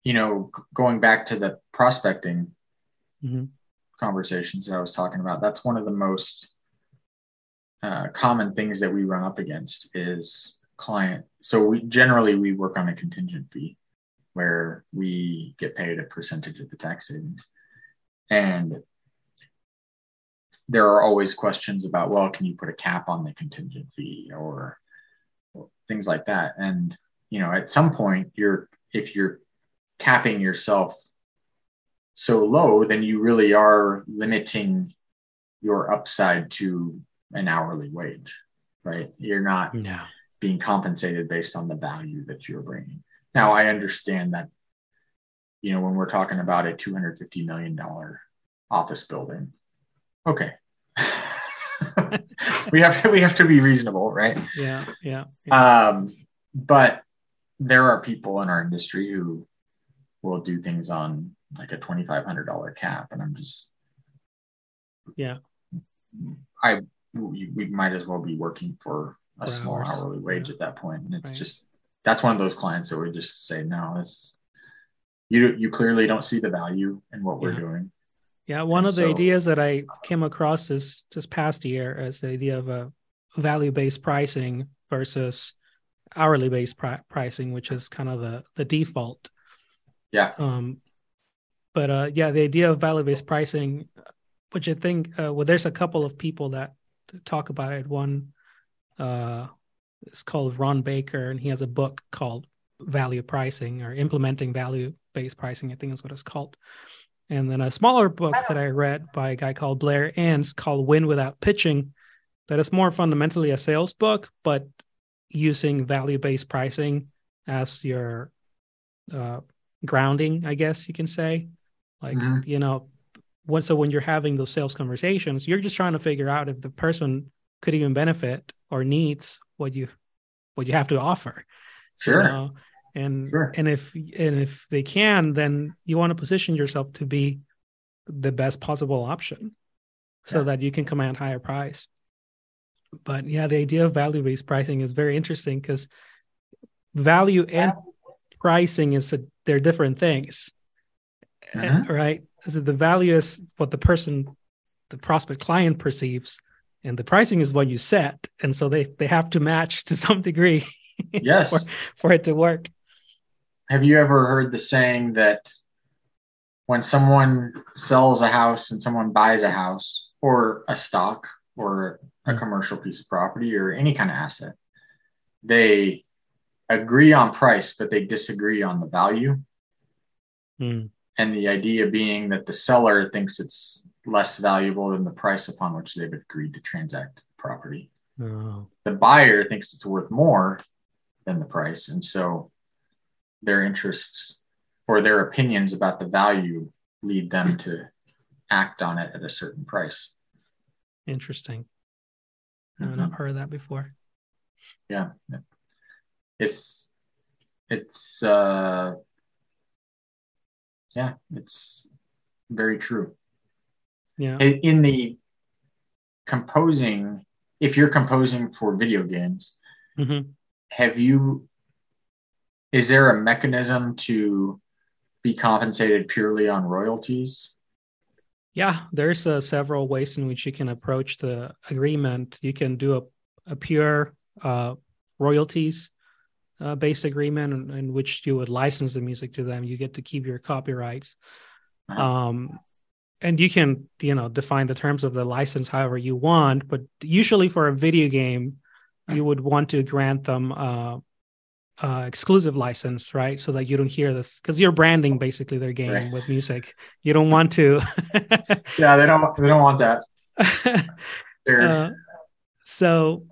you know going back to the prospecting mm-hmm. conversations that I was talking about. That's one of the most uh, common things that we run up against is client. So we generally we work on a contingent fee where we get paid a percentage of the tax savings, and there are always questions about well, can you put a cap on the contingent fee or things like that? And you know at some point you're if you're capping yourself so low then you really are limiting your upside to an hourly wage right? You're not no. being compensated based on the value that you're bringing now i understand that you know when we're talking about a 250 million dollar office building okay [LAUGHS] we have we have to be reasonable right yeah yeah, yeah. um but there are people in our industry who will do things on like a $2500 cap and i'm just yeah i we, we might as well be working for a for small hours. hourly wage yeah. at that point and it's right. just that's one of those clients that would just say no it's you you clearly don't see the value in what we're doing yeah one and of the ideas that i came across this this past year is the idea of a value based pricing versus hourly based pri- pricing, which is kind of the the default. Yeah. Um, but uh, yeah, the idea of value based pricing, which I think, uh, well, there's a couple of people that talk about it. One, uh, is called Ron Baker, and he has a book called Value Pricing or Implementing Value Based Pricing. I think is what it's called. And then a smaller book that I read by a guy called Blair Enns called Win Without Pitching, that is more fundamentally a sales book, but using value based pricing as your uh, grounding, I guess you can say. Like, mm-hmm. you know, when, so when you're having those sales conversations, you're just trying to figure out if the person could even benefit or needs what you what you have to offer. Sure. You know? And sure. and if and if they can, then you want to position yourself to be the best possible option so yeah. that you can command higher price but yeah, the idea of value based pricing is very interesting because value and pricing is a, they're different things, mm-hmm. right? So the value is what the person, the prospect client perceives, and the pricing is what you set, and so they they have to match to [LAUGHS] some degree. Yes, for, for it to work. Have you ever heard the saying that when someone sells a house and someone buys a house or a stock or a hmm. commercial piece of property or any kind of asset, they agree on price, but they disagree on the value. Mm. And the idea being that the seller thinks it's less valuable than the price upon which they've agreed to transact the property. Oh. The buyer thinks it's worth more than the price. And so their interests or their opinions about the value lead them to act on it at a certain price. Interesting. Mm-hmm. I've not heard that before. Yeah. It's it's uh yeah, it's very true. Yeah. In the composing, if you're composing for video games, hmm have you? Is there a mechanism to be compensated purely on royalties? Yeah, there's uh, several ways in which you can approach the agreement. You can do a, a pure uh, royalties uh, based agreement in, in which you would license the music to them. You get to keep your copyrights. Um, and you can, you know, define the terms of the license however you want. But usually for a video game, you would want to grant them uh, uh, exclusive license, right? So that you don't hear this because you're branding basically their game Right. with music. You don't want to. [LAUGHS] Yeah, they don't. They don't want that. [LAUGHS] Uh, so,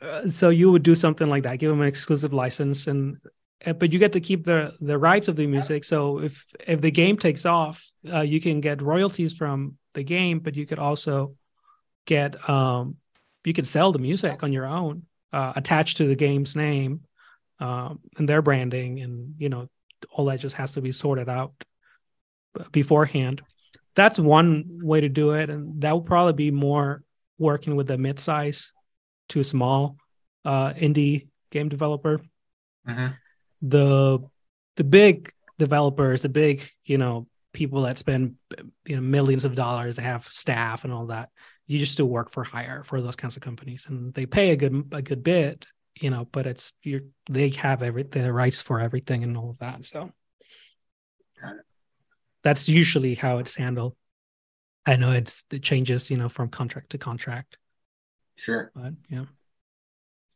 uh, so you would do something like that, give them an exclusive license, and but you get to keep the the rights of the music. So if if the game takes off, uh, you can get royalties from the game, but you could also get um you could sell the music on your own, uh, attached to the game's name, um, and their branding, and you know all that just has to be sorted out beforehand. That's one way to do it, and that would probably be more working with a mid-size to small uh, indie game developer. Mhm. The the big developers, the big you know people that spend you know millions of dollars, they have staff and all that. You just do work for hire for those kinds of companies, and they pay a good a good bit, you know. But it's you're they have every the rights for everything and all of that. So that's usually how it's handled. I know it's it changes, you know, from contract to contract, sure. but yeah.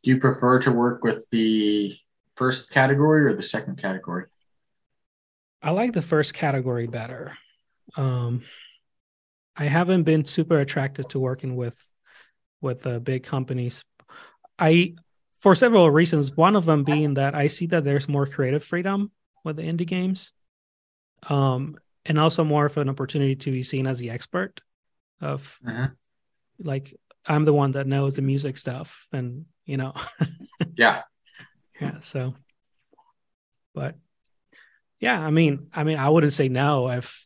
Do you prefer to work with the first category or the second category? I like the first category better. Um, I haven't been super attracted to working with with uh, big companies. I for several reasons. One of them being that I see that there's more creative freedom with the indie games, um, and also more of an opportunity to be seen as the expert of Mhm. like I'm the one that knows the music stuff, and you know, [LAUGHS] Yeah. Yeah. So, but yeah, I mean, I mean, I wouldn't say no if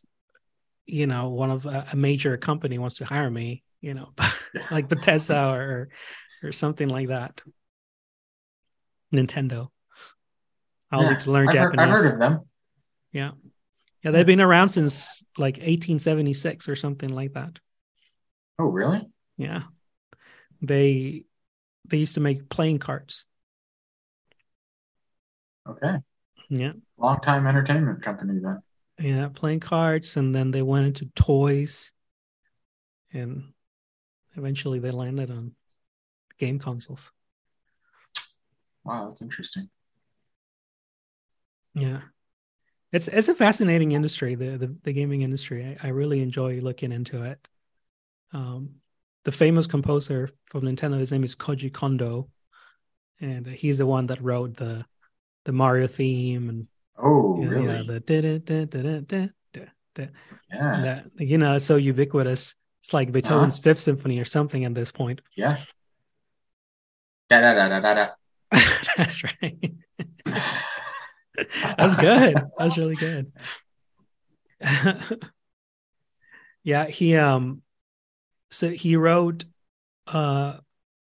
you know one of a, a major company wants to hire me, you know, [LAUGHS] like Bethesda [LAUGHS] or or something like that. Nintendo. I'll Yeah. need to learn I've heard, Japanese. I've heard of them. Yeah, yeah, they've been around since like 1876 or something like that. Oh, really? Yeah, they they used to make playing cards. Okay. Yeah, Long time entertainment company then. yeah, playing cards, and then they went into toys, and eventually they landed on game consoles. Wow, that's interesting. Yeah, it's it's a fascinating industry, the the, the gaming industry. I, I really enjoy looking into it. Um, the famous composer from Nintendo, his name is Koji Kondo, and he's the one that wrote the the Mario theme and Oh, yeah, really? yeah, the da da da da da da da. Yeah. That you know, it's so ubiquitous. It's like Beethoven's Fifth Symphony or something at this point. Yeah. Da da da da da da. [LAUGHS] That's right. That's good. That's really good. [LAUGHS] yeah, he um so he wrote uh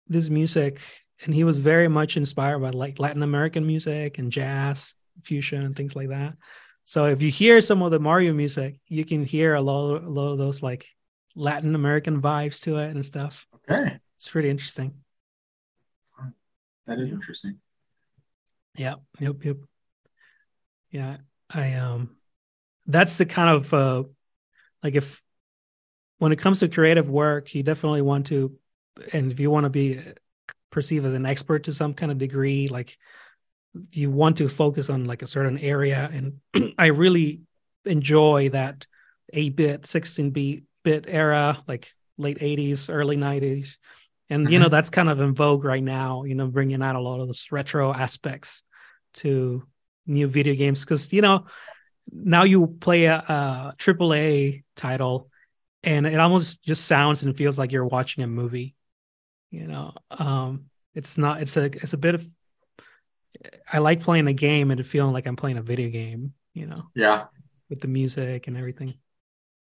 this music and he was very much inspired by like Latin American music and jazz fusion and things like that. So if you hear some of the Mario music, you can hear a lot, a lot of those like Latin American vibes to it and stuff. Okay. It's pretty interesting. That is interesting. Yeah. Yep. Yep. Yeah. I um that's the kind of uh like if when it comes to creative work, you definitely want to and if you want to be perceived as an expert to some kind of degree, like you want to focus on like a certain area. And [CLEARS THROAT] I really enjoy that 8 bit, 16 bit bit era, like late 80s, early 90s. And, you know, mm-hmm. that's kind of in vogue right now, you know, bringing out a lot of those retro aspects to new video games. Cause, you know, now you play a, a AAA title and it almost just sounds and feels like you're watching a movie. You know, um, it's not. It's a. It's a bit of. I like playing a game and feeling like I'm playing a video game. You know. Yeah. with the music and everything.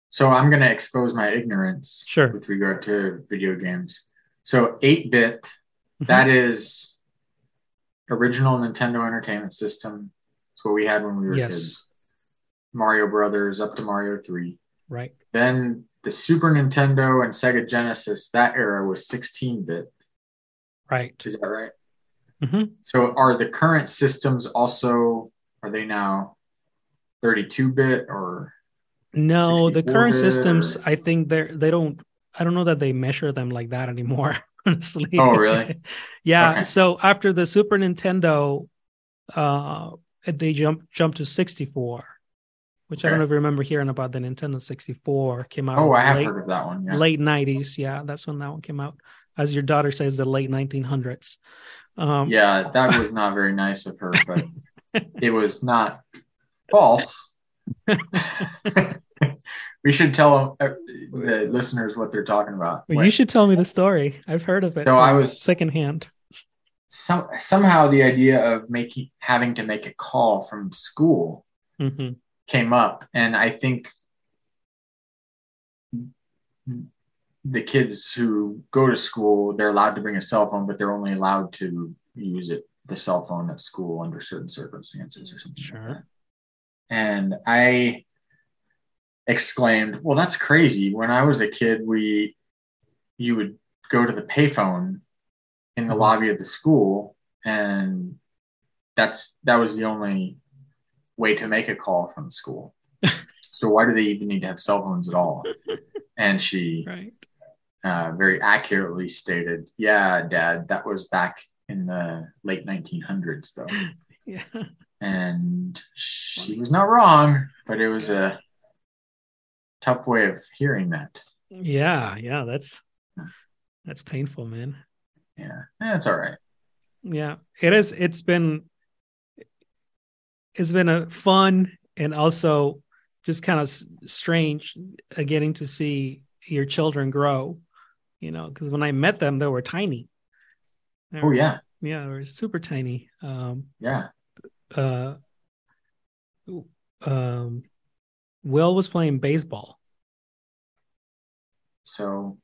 So I'm going to expose my ignorance Sure. with regard to video games. So 8 bit, Mhm. that is original Nintendo Entertainment System. It's what we had when we were Yes. kids. Mario Brothers up to Mario 3. Right. Then the Super Nintendo and Sega Genesis, that era was 16 bit. Right. Is that right? Mm-hmm. So are the current systems also, are they now 32 bit or? No, the current systems, or... I think they're, they don't, I don't know that they measure them like that anymore, [LAUGHS] honestly. Oh, really? [LAUGHS] yeah. Okay. So after the Super Nintendo, uh, they jump jumped to 64 which okay. I don't know if you remember hearing about the Nintendo 64 came out. Oh, I have late, heard of that one. Yeah. Late 90s. Yeah, that's when that one came out. As your daughter says, the late 1900s. Um, yeah, that was not very nice of her, but it was not false. [LAUGHS] we should tell uh, the listeners what they're talking about. Well, you should tell me the story. I've heard of it. So I was secondhand. Some, somehow the idea of making having to make a call from school mm-hmm came up, and I think the kids who go to school they're allowed to bring a cell phone, but they're only allowed to use it the cell phone at school under certain circumstances or something. like Sure. that. And I exclaimed, "Well, that's crazy! When I was a kid, we you would go to the payphone in the Mhm. lobby of the school, and that's that was the only way to make a call from school. [LAUGHS] so why do they even need to have cell phones at all?" [LAUGHS] And she Right. uh, very accurately stated, "Yeah, Dad, that was back in the late 1900s, though." [LAUGHS] Yeah. and she was not wrong, but it was a tough way of hearing that. Yeah. Yeah. That's that's painful, man. Yeah, that's all right. Yeah. It is. It's been. It's been a fun and also just kind of strange uh, getting to see your children grow. You know, because when I met them, they were tiny. They Oh were- yeah, yeah, they were super tiny. Um, yeah. uh, um, Will was playing baseball. So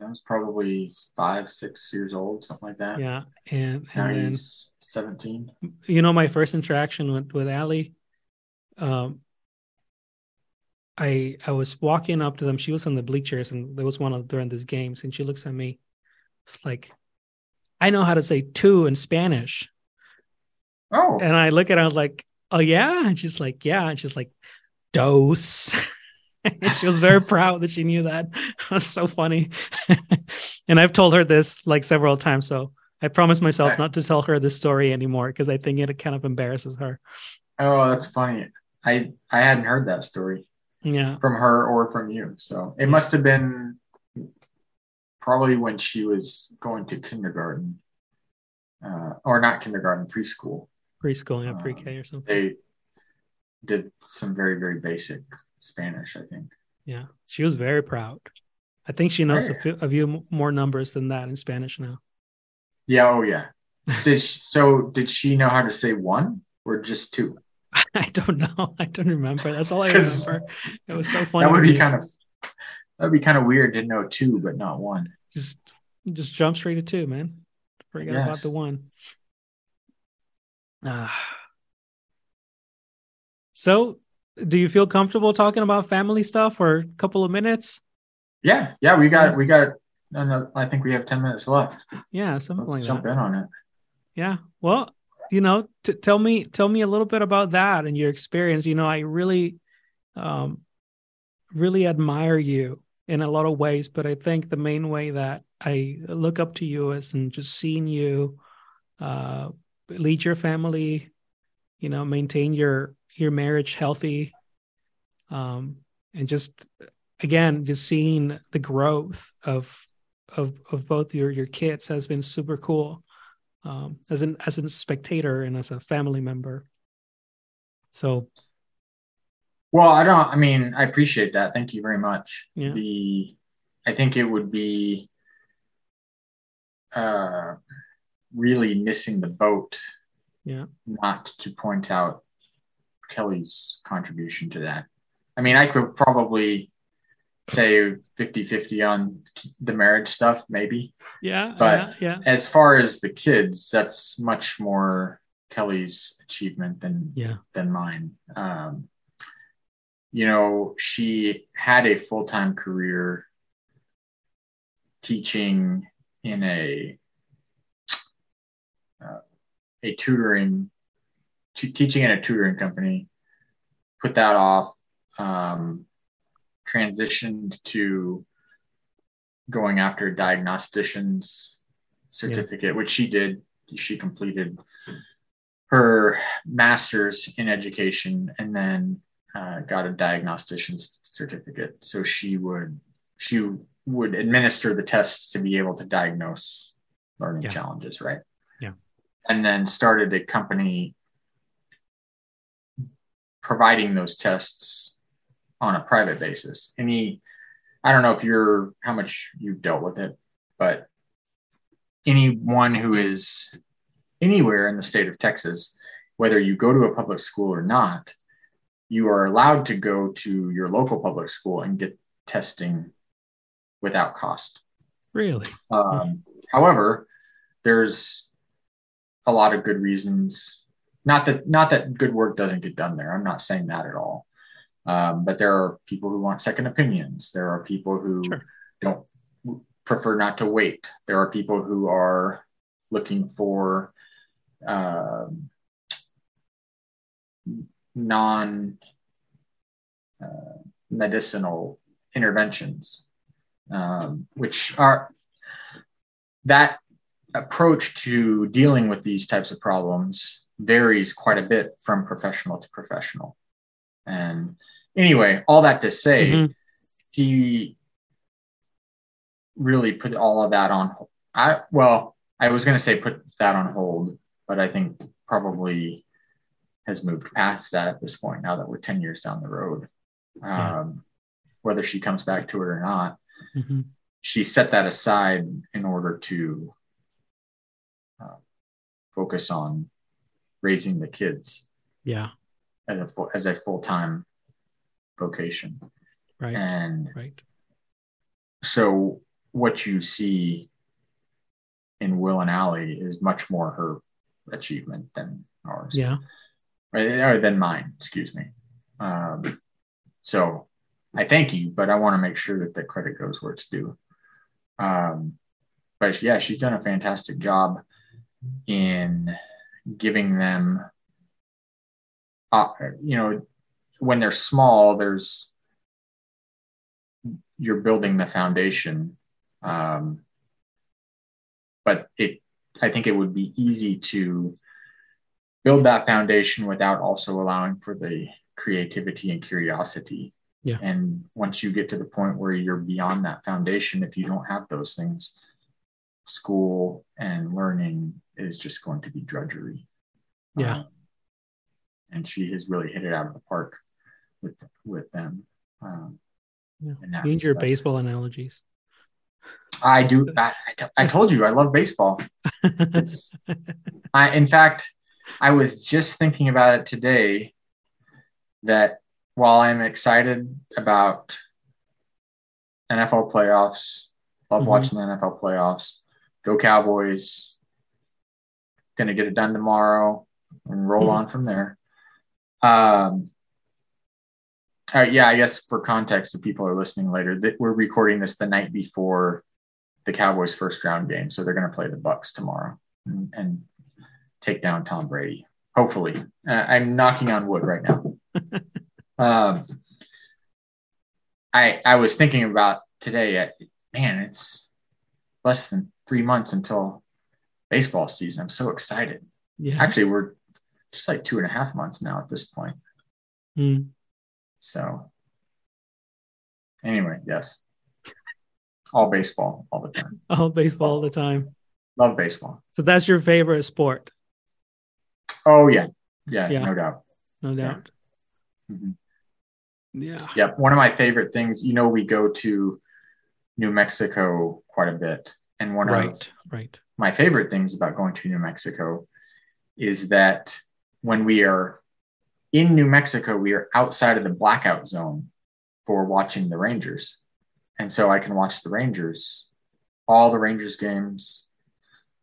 that was probably five, six years old, something like that. Yeah, and Now and then he's 17. you know my first interaction with with Allie, um, I I was walking up to them. She was on the bleachers, and there was one of during these games, and she looks at me. It's like, I know how to say two in Spanish, Oh, and I look at her like, oh yeah, and she's like, yeah, and she's like, dos. [LAUGHS] [LAUGHS] she was very proud that she knew that. [LAUGHS] It was so funny. [LAUGHS] and I've told her this like several times, so I promised myself not to tell her this story anymore because I think it kind of embarrasses her. oh, that's funny. I I hadn't heard that story Yeah. from her or from you. So it must have been probably when she was going to kindergarten, uh, or not kindergarten, preschool. Preschool, yeah, Um, pre-K or something. They did some very very basic Spanish, I think. Yeah, she was very proud. I think she knows a few, a few more numbers than that in Spanish now. Yeah. Oh yeah. [LAUGHS] Did she, so? Did she know how to say one or just two? [LAUGHS] I don't know. [LAUGHS] I don't remember. That's all I remember. It was so funny. that would be me. kind of that would be kind of weird to know two but not one. just just jump straight to two, man. Forget about the one. Ah. So, do you feel comfortable talking about family stuff for a couple of minutes? Yeah. Yeah. We got we got. Another, I think we have ten minutes left. Yeah, something Let's like jump that. in on it. Yeah. Well, you know, t- tell me tell me a little bit about that and your experience. You know, I really um really admire you in a lot of ways, but I think the main way that I look up to you is in just seeing you uh lead your family, you know, maintain your your marriage healthy. Um and just again, just seeing the growth of of of both your your kids has been super cool um, as an as a spectator and as a family member. So Well, I don't. I mean, I appreciate that. Thank you very much. Yeah. The, I think it would be, uh, really missing the boat. Yeah. Not to point out Kelly's contribution to that I mean, I could probably say 50 50 on the marriage stuff, maybe. Yeah. But yeah, yeah. As far as the kids, that's much more Kelly's achievement than Yeah. than mine. Um, you know, she had a full time career teaching in a uh, a tutoring t- teaching in a tutoring company. Put that off. Um, transitioned to going after a diagnostician's certificate, which she did. She completed her master's in education and then uh, got a diagnostician's certificate. So she would she would administer the tests to be able to diagnose learning Yeah. challenges, right? Yeah. And then started a company providing those tests on a private basis. Any, I don't know if you're how much you've dealt with it, but anyone who is anywhere in the state of Texas, whether you go to a public school or not, you are allowed to go to your local public school and get testing without cost. Really? Um, however, there's a lot of good reasons. Not that not that good work doesn't get done there. I'm not saying that at all. Um, but there are people who want second opinions. There are people who Sure. don't prefer not to wait. There are people who are looking for um, non uh, medicinal interventions, um, which are that approach to dealing with these types of problems varies quite a bit from professional to professional. And anyway, all that to say, Mhm. he really put all of that on. I well, I was going to say put that on hold, but I think probably has moved past that at this point. Now that we're ten years down the road, um, whether she comes back to it or not, Mhm. she set that aside in order to uh, focus on raising the kids Yeah. as a full, as a full time vocation. Right. And Right. so what you see in Will and Allie is much more her achievement than ours, Yeah. or than mine. Excuse me. Um, so I thank you, but I want to make sure that the credit goes where it's due. Um, but yeah, she's done a fantastic job in giving them, uh, you know, when they're small, there's you're building the foundation. Um, but it, I think it would be easy to build that foundation without also allowing for the creativity and curiosity. Yeah. And once you get to the point where you're beyond that foundation, if you don't have those things, school and learning is just going to be drudgery. Yeah. Um, and she has really hit it out of the park with with them. Um, Yeah. need your baseball analogies. I do. I, I t- I told you I love baseball. [LAUGHS] I, in fact, I was just thinking about it today. That while I'm excited about NFL playoffs, love Mhm. watching the NFL playoffs. Go Cowboys! Going to get it done tomorrow and roll Mhm. on from there. Um, uh, yeah, I guess for context, if people are listening later, that we're recording this the night before the Cowboys' first round game, so they're going to play the Bucs tomorrow and, and take down Tom Brady. Hopefully, uh, I'm knocking on wood right now. [LAUGHS] um, I I was thinking about today. uh, Man, it's less than three months until baseball season. I'm so excited. yeah. Actually, we're just like two and a half months now at this point. Mm. So, anyway, yes, all baseball all the time. [LAUGHS] All baseball all the time. Love baseball. So that's your favorite sport, Oh yeah, yeah, Yeah. no doubt. no Yeah. doubt. Mhm. Yeah. Yep. One of my favorite things, you know, we go to New Mexico quite a bit, and one of Right, Right. My favorite things about going to New Mexico is that when we are in New Mexico, we are outside of the blackout zone for watching the Rangers. And so I can watch the Rangers, all the Rangers games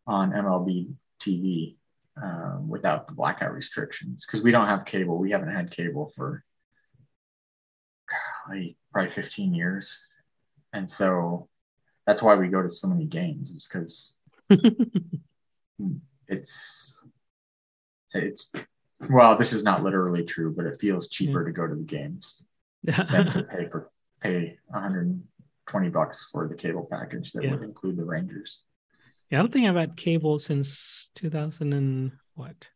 on MLB TV um, without the blackout restrictions because we don't have cable. We haven't had cable for golly, probably 15 years. And so that's why we go to so many games is because [LAUGHS] it's it's well this is not literally true but it feels cheaper to go to the games [LAUGHS] than to pay for pay 120 bucks for the cable package that Yeah. would include the rangers Yeah, I don't think I've had cable since 2000 and what?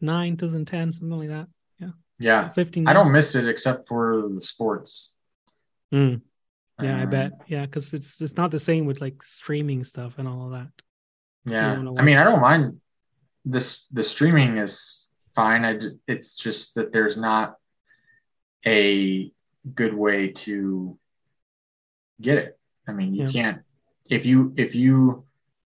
9, 2010, something like that. yeah Yeah. 15. i don't miss it except for the sports Mm, yeah, I Um, bet. Yeah, because it's it's not the same with like streaming stuff and all of that. yeah i mean i don't mind this the streaming is fine I, it's just that there's not a good way to get it i mean you Yeah. can't if you if you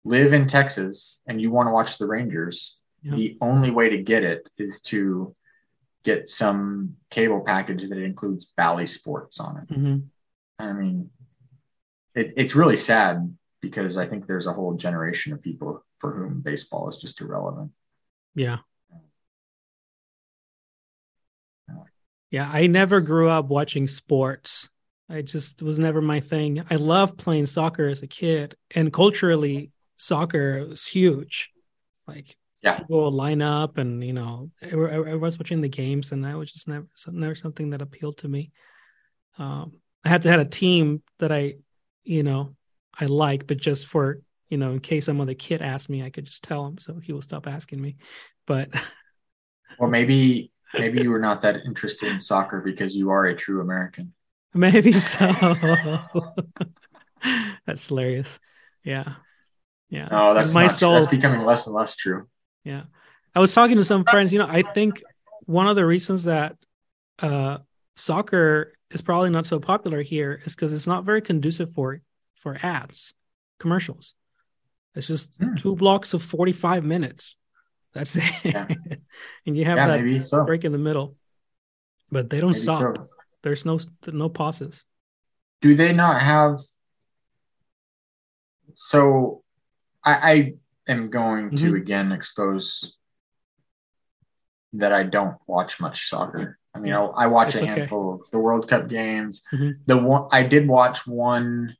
live in texas and you want to watch the rangers Yeah. the only way to get it is to get some cable package that includes bally sports on it hmm I mean, it, it's really sad because I think there's a whole generation of people for whom baseball is just irrelevant. Yeah. Yeah, I never grew up watching sports. I just was never my thing. I loved playing soccer as a kid, and culturally, soccer was huge. Like, Yeah. people would line up, and you know, I, I- I was watching the games, and that was just never never something that appealed to me. Um, I had to have a team that I, you know, I like, but just for you know, in case some other kid asked me, I could just tell him, so he will stop asking me. But [LAUGHS] Well, maybe maybe you were not that interested in soccer because you are a true American. Maybe so. [LAUGHS] [LAUGHS] that's hilarious. Yeah. Yeah. No, that's my not, soul. That's becoming less and less true. yeah. I was talking to some friends, you know, I think one of the reasons that uh soccer is probably not so popular here is because it's not very conducive for for ads, commercials. It's just Hmm. two blocks of 45 minutes. That's it. Yeah. [LAUGHS] and you have Yeah, that so. break in the middle. But they don't Maybe stop. so. There's no no pauses. Do they not have? So, I, I am going to Mhm. again expose that I don't watch much soccer. I mean, I'll, I watch It's a okay. handful of the World Cup games. Mhm. The one I did watch one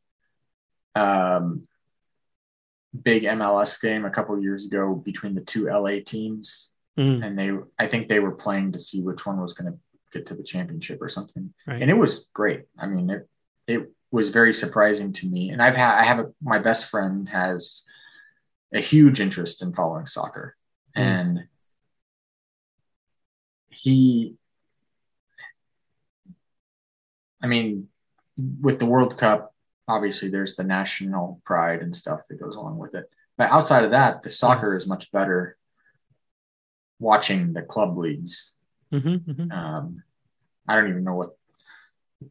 um, big MLS game a couple years ago between the two LA teams, Mm, and they I think they were playing to see which one was going to get to the championship or something, right. and it was great. I mean, it it was very surprising to me, and I've had I have a, my best friend has a huge interest in following soccer, Mm. and he I mean, with the World Cup, obviously there's the national pride and stuff that goes along with it. But outside of that, the soccer Yes. is much better watching the club leagues. Mhm, mhm. Um, I don't even know what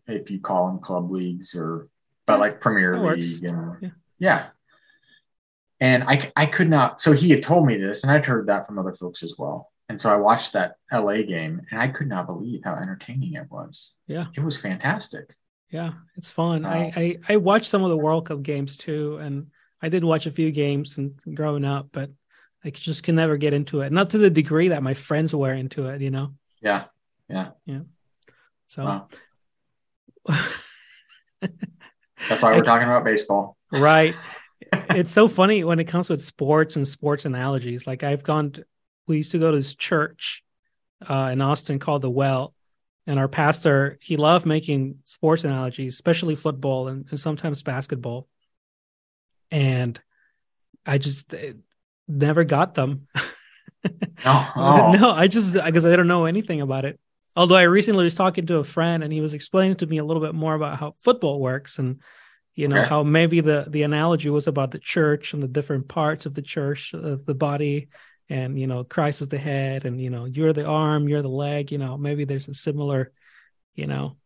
if you call them club leagues or, but like Premier That. League and Yeah. yeah. And I, I could not. So he had told me this, and I'd heard that from other folks as well. And so I watched that LA game, and I could not believe how entertaining it was. Yeah. it was fantastic. Yeah, it's fun. I, uh, I I watched some of the World Cup games too, and I did watch a few games and growing up, but I just can never get into it. Not to the degree that my friends were into it, you know. Yeah, Yeah. Yeah. So Wow. [LAUGHS] that's why we're talking about baseball. right, [LAUGHS] it's so funny when it comes with sports and sports analogies. Like I've gone, we used to go to this church uh, in Austin called the Well, and our pastor he loved making sports analogies, especially football and, and sometimes basketball. And I just eh, never got them. No, [LAUGHS] oh, no, I just because I don't know anything about it. Although I recently was talking to a friend and he was explaining to me a little bit more about how football works and you know Okay. how maybe the the analogy was about the church and the different parts of the church of the body and you know Christ is the head and you know you're the arm you're the leg you know maybe there's a similar you know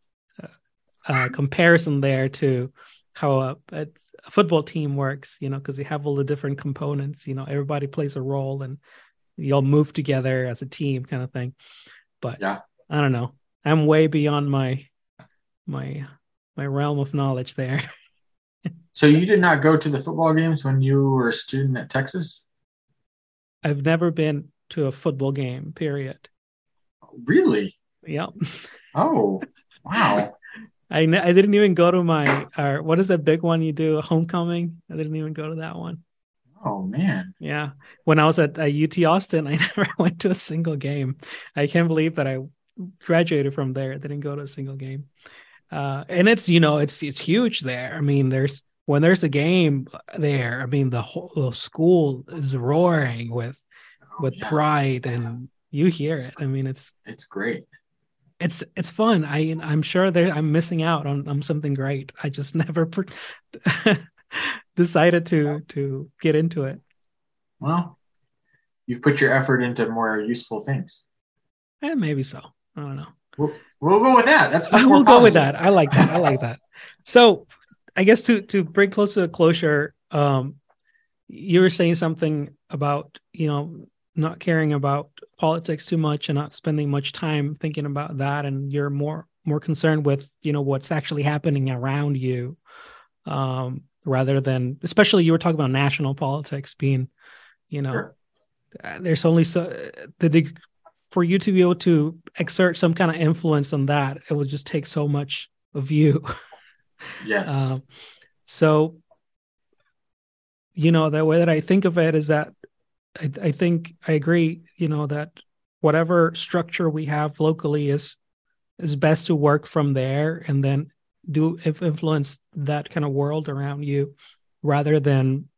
uh, uh, comparison there to how a, a, football team works you know because they have all the different components you know everybody plays a role and you all move together as a team kind of thing. But Yeah. I don't know. I'm way beyond my my my realm of knowledge there. So you did not go to the football games when you were a student at Texas? I've never been to a football game, period. Really? Yeah. Oh, wow. [LAUGHS] I n- I didn't even go to my or what is that big one you do, homecoming? I didn't even go to that one. Oh man. Yeah. When I was at uh, UT Austin, [LAUGHS] I never went to a single game. I can't believe that I graduated from there. I didn't go to a single game. Uh, and it's, you know, it's, it's huge there. I mean, there's, when there's a game there, I mean, the whole the school is roaring with, Oh, with yeah. pride and you hear it. I mean, it's, It's great. it's, it's fun. I, I'm sure there, I'm missing out on, on something great. I just [LAUGHS] never [LAUGHS] decided to, to get into it. Well, you've put your effort into more useful things. Eh, maybe so. I don't know. We'll, we'll go with that. That's [LAUGHS] much I more will go with that. I like that. I like that. So, I guess to to bring close to a closure, um, you were saying something about you know not caring about politics too much and not spending much time thinking about that, and you're more more concerned with you know what's actually happening around you, um, rather than especially you were talking about national politics being, you know, Sure. uh, there's only so the deg- for you to be able to exert some kind of influence on that it will just take so much of you [LAUGHS] Yes. um, so you know the way that i think of it is that I, I think i agree you know that whatever structure we have locally is is best to work from there and then do if influence that kind of world around you rather than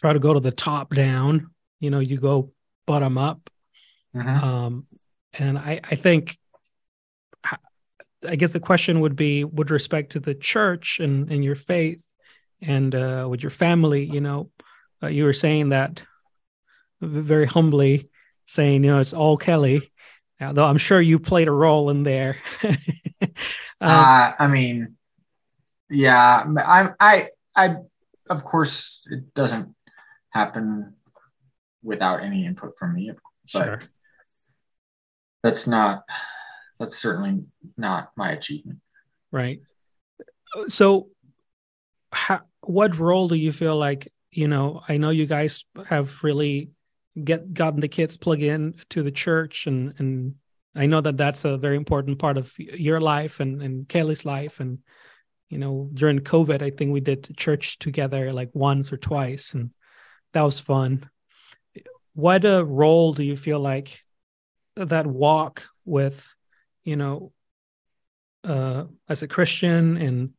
try to go to the top down you know you go bottom up Mhm. um, and I, I think, I guess the question would be with respect to the church and, and your faith and uh, with your family, you know, uh, you were saying that very humbly, saying, you know, it's all Kelly, although I'm sure you played a role in there. [LAUGHS] um, uh, I mean, yeah, I, I, I, of course, it doesn't happen without any input from me, but sure. that's not, that's certainly not my achievement. Right. So, how, what role do you feel like, you know, I know you guys have really get gotten the kids plug in to the church and and I know that that's a very important part of your life and and Kelly's life and you know during COVID I think we did church together like once or twice and that was fun. What a role do you feel like that walk with you know uh as a Christian and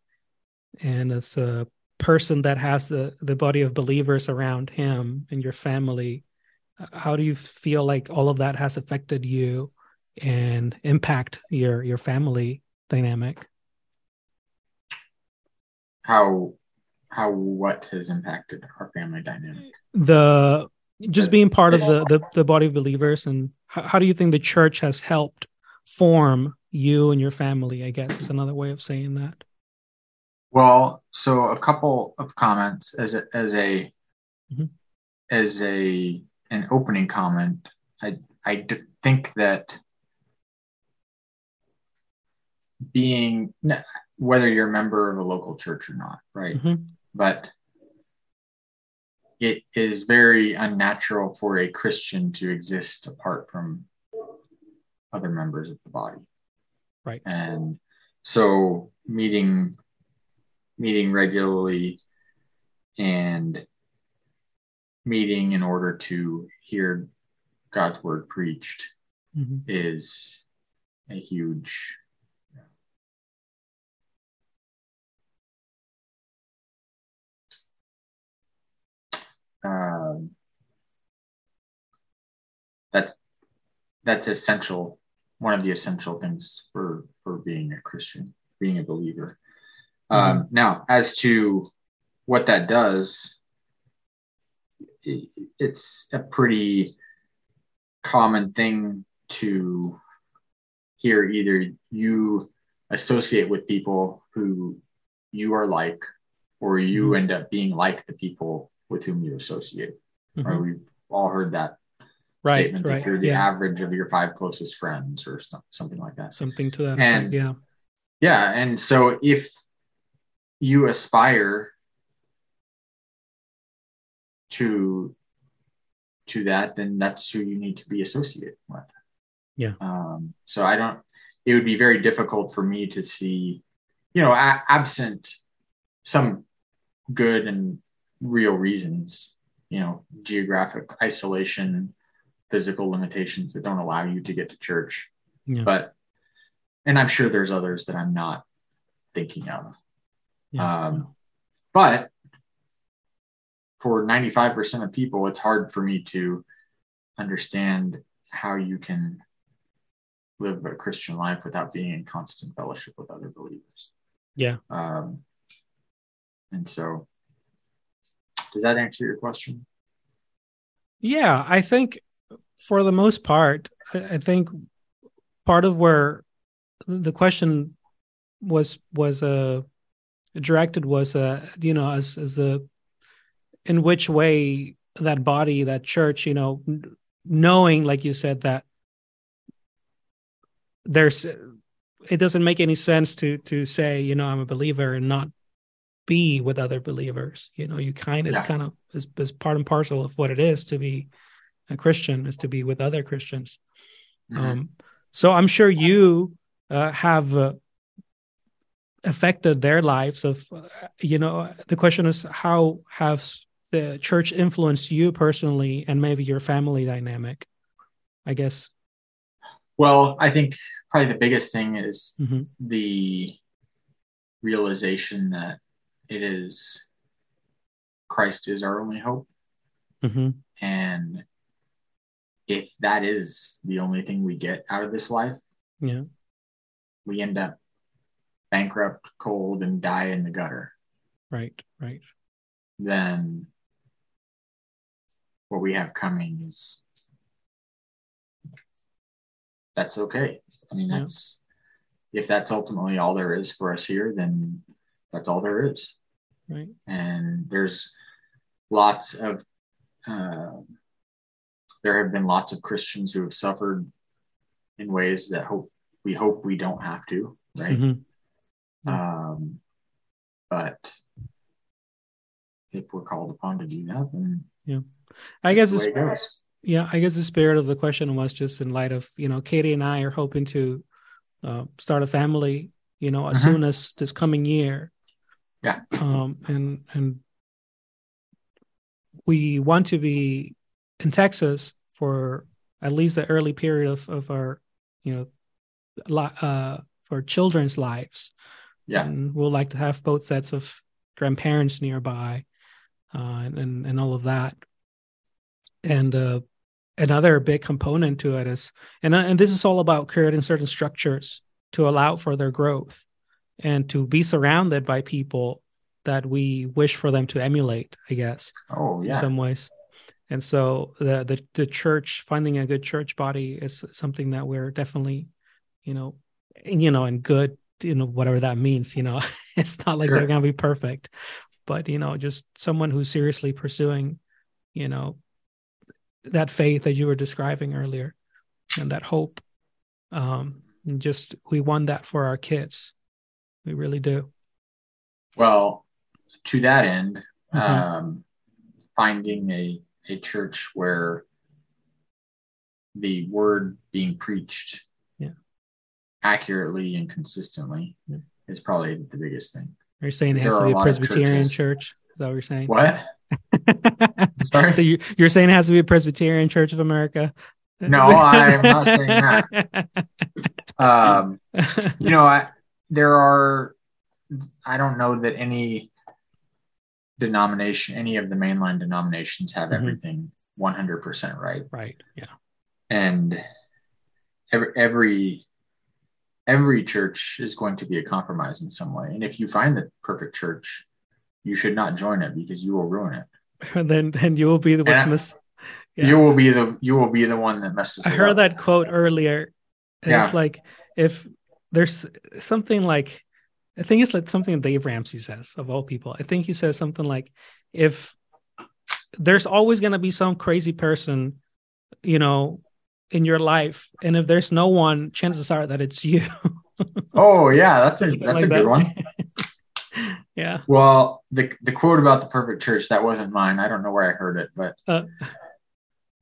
and as a person that has the the body of believers around him and your family how do you feel like all of that has affected you and impact your your family dynamic How, how, what has impacted our family dynamic? the just being part of the the, the body of believers and how, how do you think the church has helped form you and your family i guess is another way of saying that Well, so a couple of comments as a as a Mhm. as a an opening comment. I I d- think that being whether you're a member of a local church or not, right? Mhm. But it is very unnatural for a Christian to exist apart from other members of the body. Right. And so meeting meeting regularly and meeting in order to hear God's word preached Mhm. is a huge um, that's that's essential one of the essential things for for being a christian being a believer um, now as to what that does it, it's a pretty common thing to hear either you associate with people who you are like or you Mhm. end up being like the people with whom you associate Mhm. right? We've all heard that right, statement right, if you're the yeah. average of your five closest friends or so- something like that. Something to that And- effect. Yeah. Yeah, and so if you aspire to to that, then that's who you need to be associated with. Yeah. Um, so I don't. It would be very difficult for me to see, you know, a- absent some good and real reasons, you know, geographic isolation, physical limitations that don't allow you to get to church. Yeah. But, and I'm sure there's others that I'm not thinking of. Yeah. Um, but for 95% of people, it's hard for me to understand how you can live a Christian life without being in constant fellowship with other believers. Yeah. Um, and so, does that answer your question? Yeah, I think for the most part, I, think part of where the question was was uh directed was uh you know as as a in which way that body that church you know knowing like you said that there's it doesn't make any sense to to say you know i'm a believer and not be with other believers you know you kind of Yeah. kind of is, is part and parcel of what it is to be a christian is to be with other christians Mhm. um, so I'm sure you uh, have uh, affected their lives. Of uh, you know, the question is how has the church influenced you personally and maybe your family dynamic? I guess. well, I think probably the biggest thing is Mhm. the realization that it is Christ is our only hope. hmm And if that is the only thing we get out of this life, Yeah. we end up bankrupt, cold, and die in the gutter. Right. Right. Then what we have coming is that's okay. I mean, Yeah. that's if that's ultimately all there is for us here, then that's all there is. Right. and there's lots of uh, there have been lots of Christians who have suffered in ways that hope we hope we don't have to, right? Mhm. Um, but if we're called upon to do that, then yeah, I guess it's the way it yeah. I guess the spirit of the question was just in light of you know Katie and I are hoping to uh, start a family. You know, as Mhm. soon as this coming year. Yeah. Um. And and we want to be in Texas for at least the early period of of our you know li- uh for children's lives. Yeah. And we'll like to have both sets of grandparents nearby, uh, and, and and all of that. And uh, another big component to it is, and and this is all about creating certain structures to allow for their growth, and to be surrounded by people that we wish for them to emulate. I guess Oh yeah. in some ways. And so the, the the church finding a good church body is something that we're definitely, you know, and, you know, and good, you know, whatever that means. You know, [LAUGHS] it's not like Sure. they're gonna be perfect, but you know, just someone who's seriously pursuing, you know, that faith that you were describing earlier, and that hope. Um, and just we want that for our kids. We really do. Well, to that end, Mhm. um, finding a a church where the word being preached Yeah. accurately and consistently Yeah. is probably the biggest thing. Are you saying it has to be a a lot of Presbyterian church? Is that what you're saying? What? [LAUGHS] Sorry? so you, you're saying it has to be a Presbyterian Church of America? No, I'm not saying that. [LAUGHS] Um, you know, I, there are, I don't know that any denomination, any of the mainline denominations have Mhm. everything 100% right. right. Yeah. and every every every church is going to be a compromise in some way and if you find the perfect church you should not join it because you will ruin it [LAUGHS] then then you will be the what's miss. Yeah. you will be the you will be the one that messes I heard up. that quote earlier. And Yeah. It's like if there's something like I think it's like something Dave Ramsey says of all people. I think he says something like if there's always going to be some crazy person you know, in your life, and if there's no one, chances are that it's you. [LAUGHS] oh yeah, that's a that's like a good that. one. [LAUGHS] yeah. Well, the the quote about the perfect church that wasn't mine. I don't know where I heard it, but uh,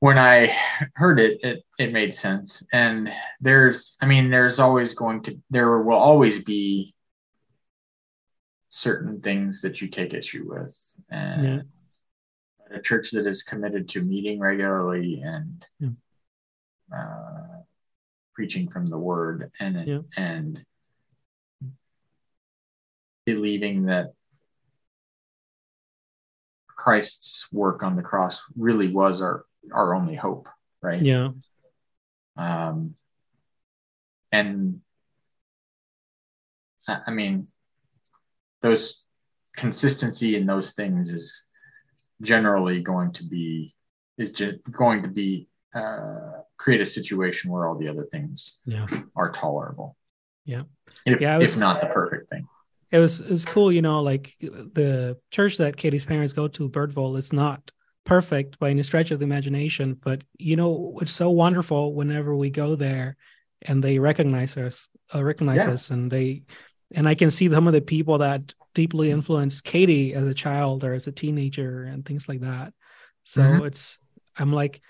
when I heard it, it it made sense. And there's, I mean, there's always going to there will always be certain things that you take issue with, and yeah. a church that is committed to meeting regularly and. Yeah. Uh, preaching from the word and yeah. and believing that Christ's work on the cross really was our our only hope, right? Yeah. Um, and I mean, those consistency in those things is generally going to be is ge- going to be uh, create a situation where all the other things yeah. are tolerable. Yeah. If, yeah, was, if not the perfect thing it was it was cool, you know, like the church that Katie's parents go to, Birdville, is not perfect by any stretch of the imagination, but you know, it's so wonderful whenever we go there and they recognize us, uh, recognize yeah. us, and they, and I can see some of the people that deeply influenced Katie as a child or as a teenager and things like that. So mm-hmm. it's, I'm like,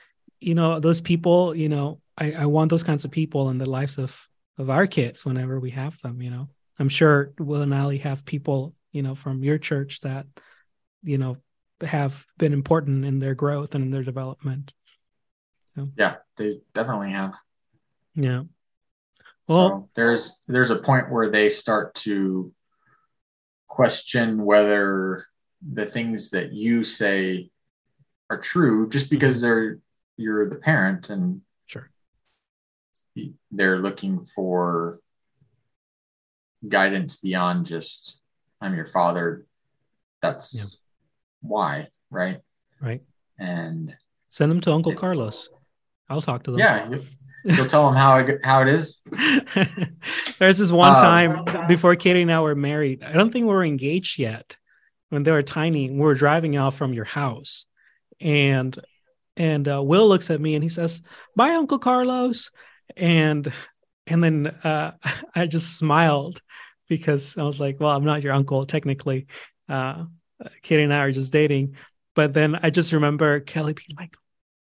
you know, those people, you know, I, I want those kinds of people in the lives of of our kids whenever we have them, you know. I'm sure Will and Ali have people, you know, from your church that, you know, have been important in their growth and in their development. So. Yeah, they definitely have. Yeah. Well, so there's there's a point where they start to question whether the things that you say are true just because mm-hmm. they're you're the parent and sure they're looking for guidance beyond just I'm your father. That's yeah. why, right? Right. And send them to Uncle it, Carlos. I'll talk to them. Yeah, you, will tell them how it, how it is. [LAUGHS] There's this one um, time before Katie and I were married. I don't think we were engaged yet. When they were tiny, we were driving out from your house, and and uh, Will looks at me and he says, "Bye, Uncle Carlos," and and then uh, [LAUGHS] I just smiled because I was like, well, I'm not your uncle technically. Uh, Katie and I are just dating. But then I just remember Kelly being like,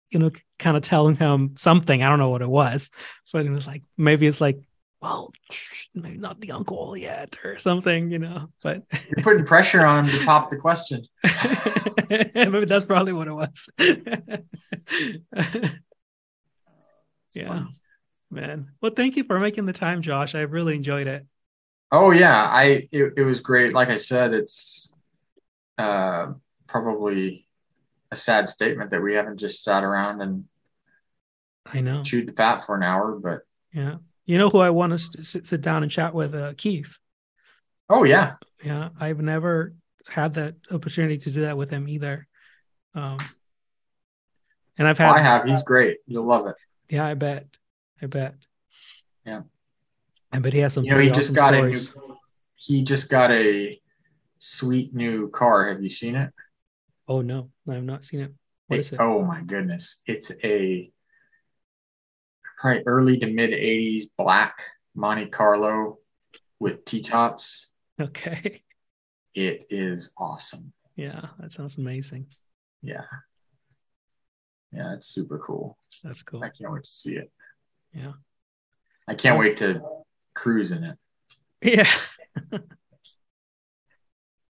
you know, kind of telling him something. I don't know what it was, but it was like maybe it's like, well, [SNIFFS] maybe not the uncle yet or something, you know. But [LAUGHS] you're putting pressure on him to pop the question. [LAUGHS] maybe that's probably what it was. [LAUGHS] yeah, man. Well, thank you for making the time, Josh. I really enjoyed it. Oh yeah, I it, it was great. Like I said, it's uh, probably a sad statement that we haven't just sat around and I know chewed the fat for an hour, but yeah, you know who I want to sit, sit down and chat with, uh, Keith. Oh yeah, yeah. I've never had that opportunity to do that with him either. Um, and I've had. I have. He's great. You'll love it. Yeah, I bet. I bet. Yeah. I bet he has some. You know, he just got stories. a new, he just got a sweet new car. Have you seen it? Oh no, I have not seen it. What it, is it? Oh my goodness, it's a probably early to mid '80s black Monte Carlo with T tops. Okay. It is awesome. Yeah, that sounds amazing. Yeah. Yeah, it's super cool. That's cool. I can't wait to see it. Yeah. I can't wait to cruise in it. [LAUGHS] Yeah.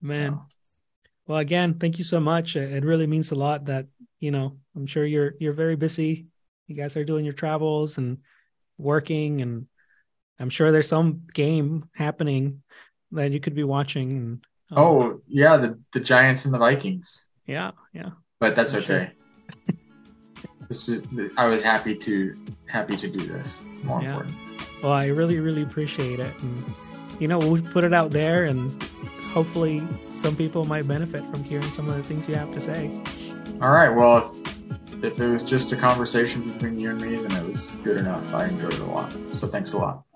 Man. So. Well, again, thank you so much. It really means a lot that, you know, I'm sure you're you're very busy. You guys are doing your travels and working and I'm sure there's some game happening that you could be watching. Um, oh, yeah, the the Giants and the Vikings. Yeah, yeah. But that's I'm okay. Sure. this is I was happy to happy to do this. More yeah. important. Well, I really, really appreciate it. And, you know, we'll put it out there and hopefully some people might benefit from hearing some of the things you have to say. All right. Well, if it was just a conversation between you and me, then it was good enough. I enjoyed it a lot. So thanks a lot.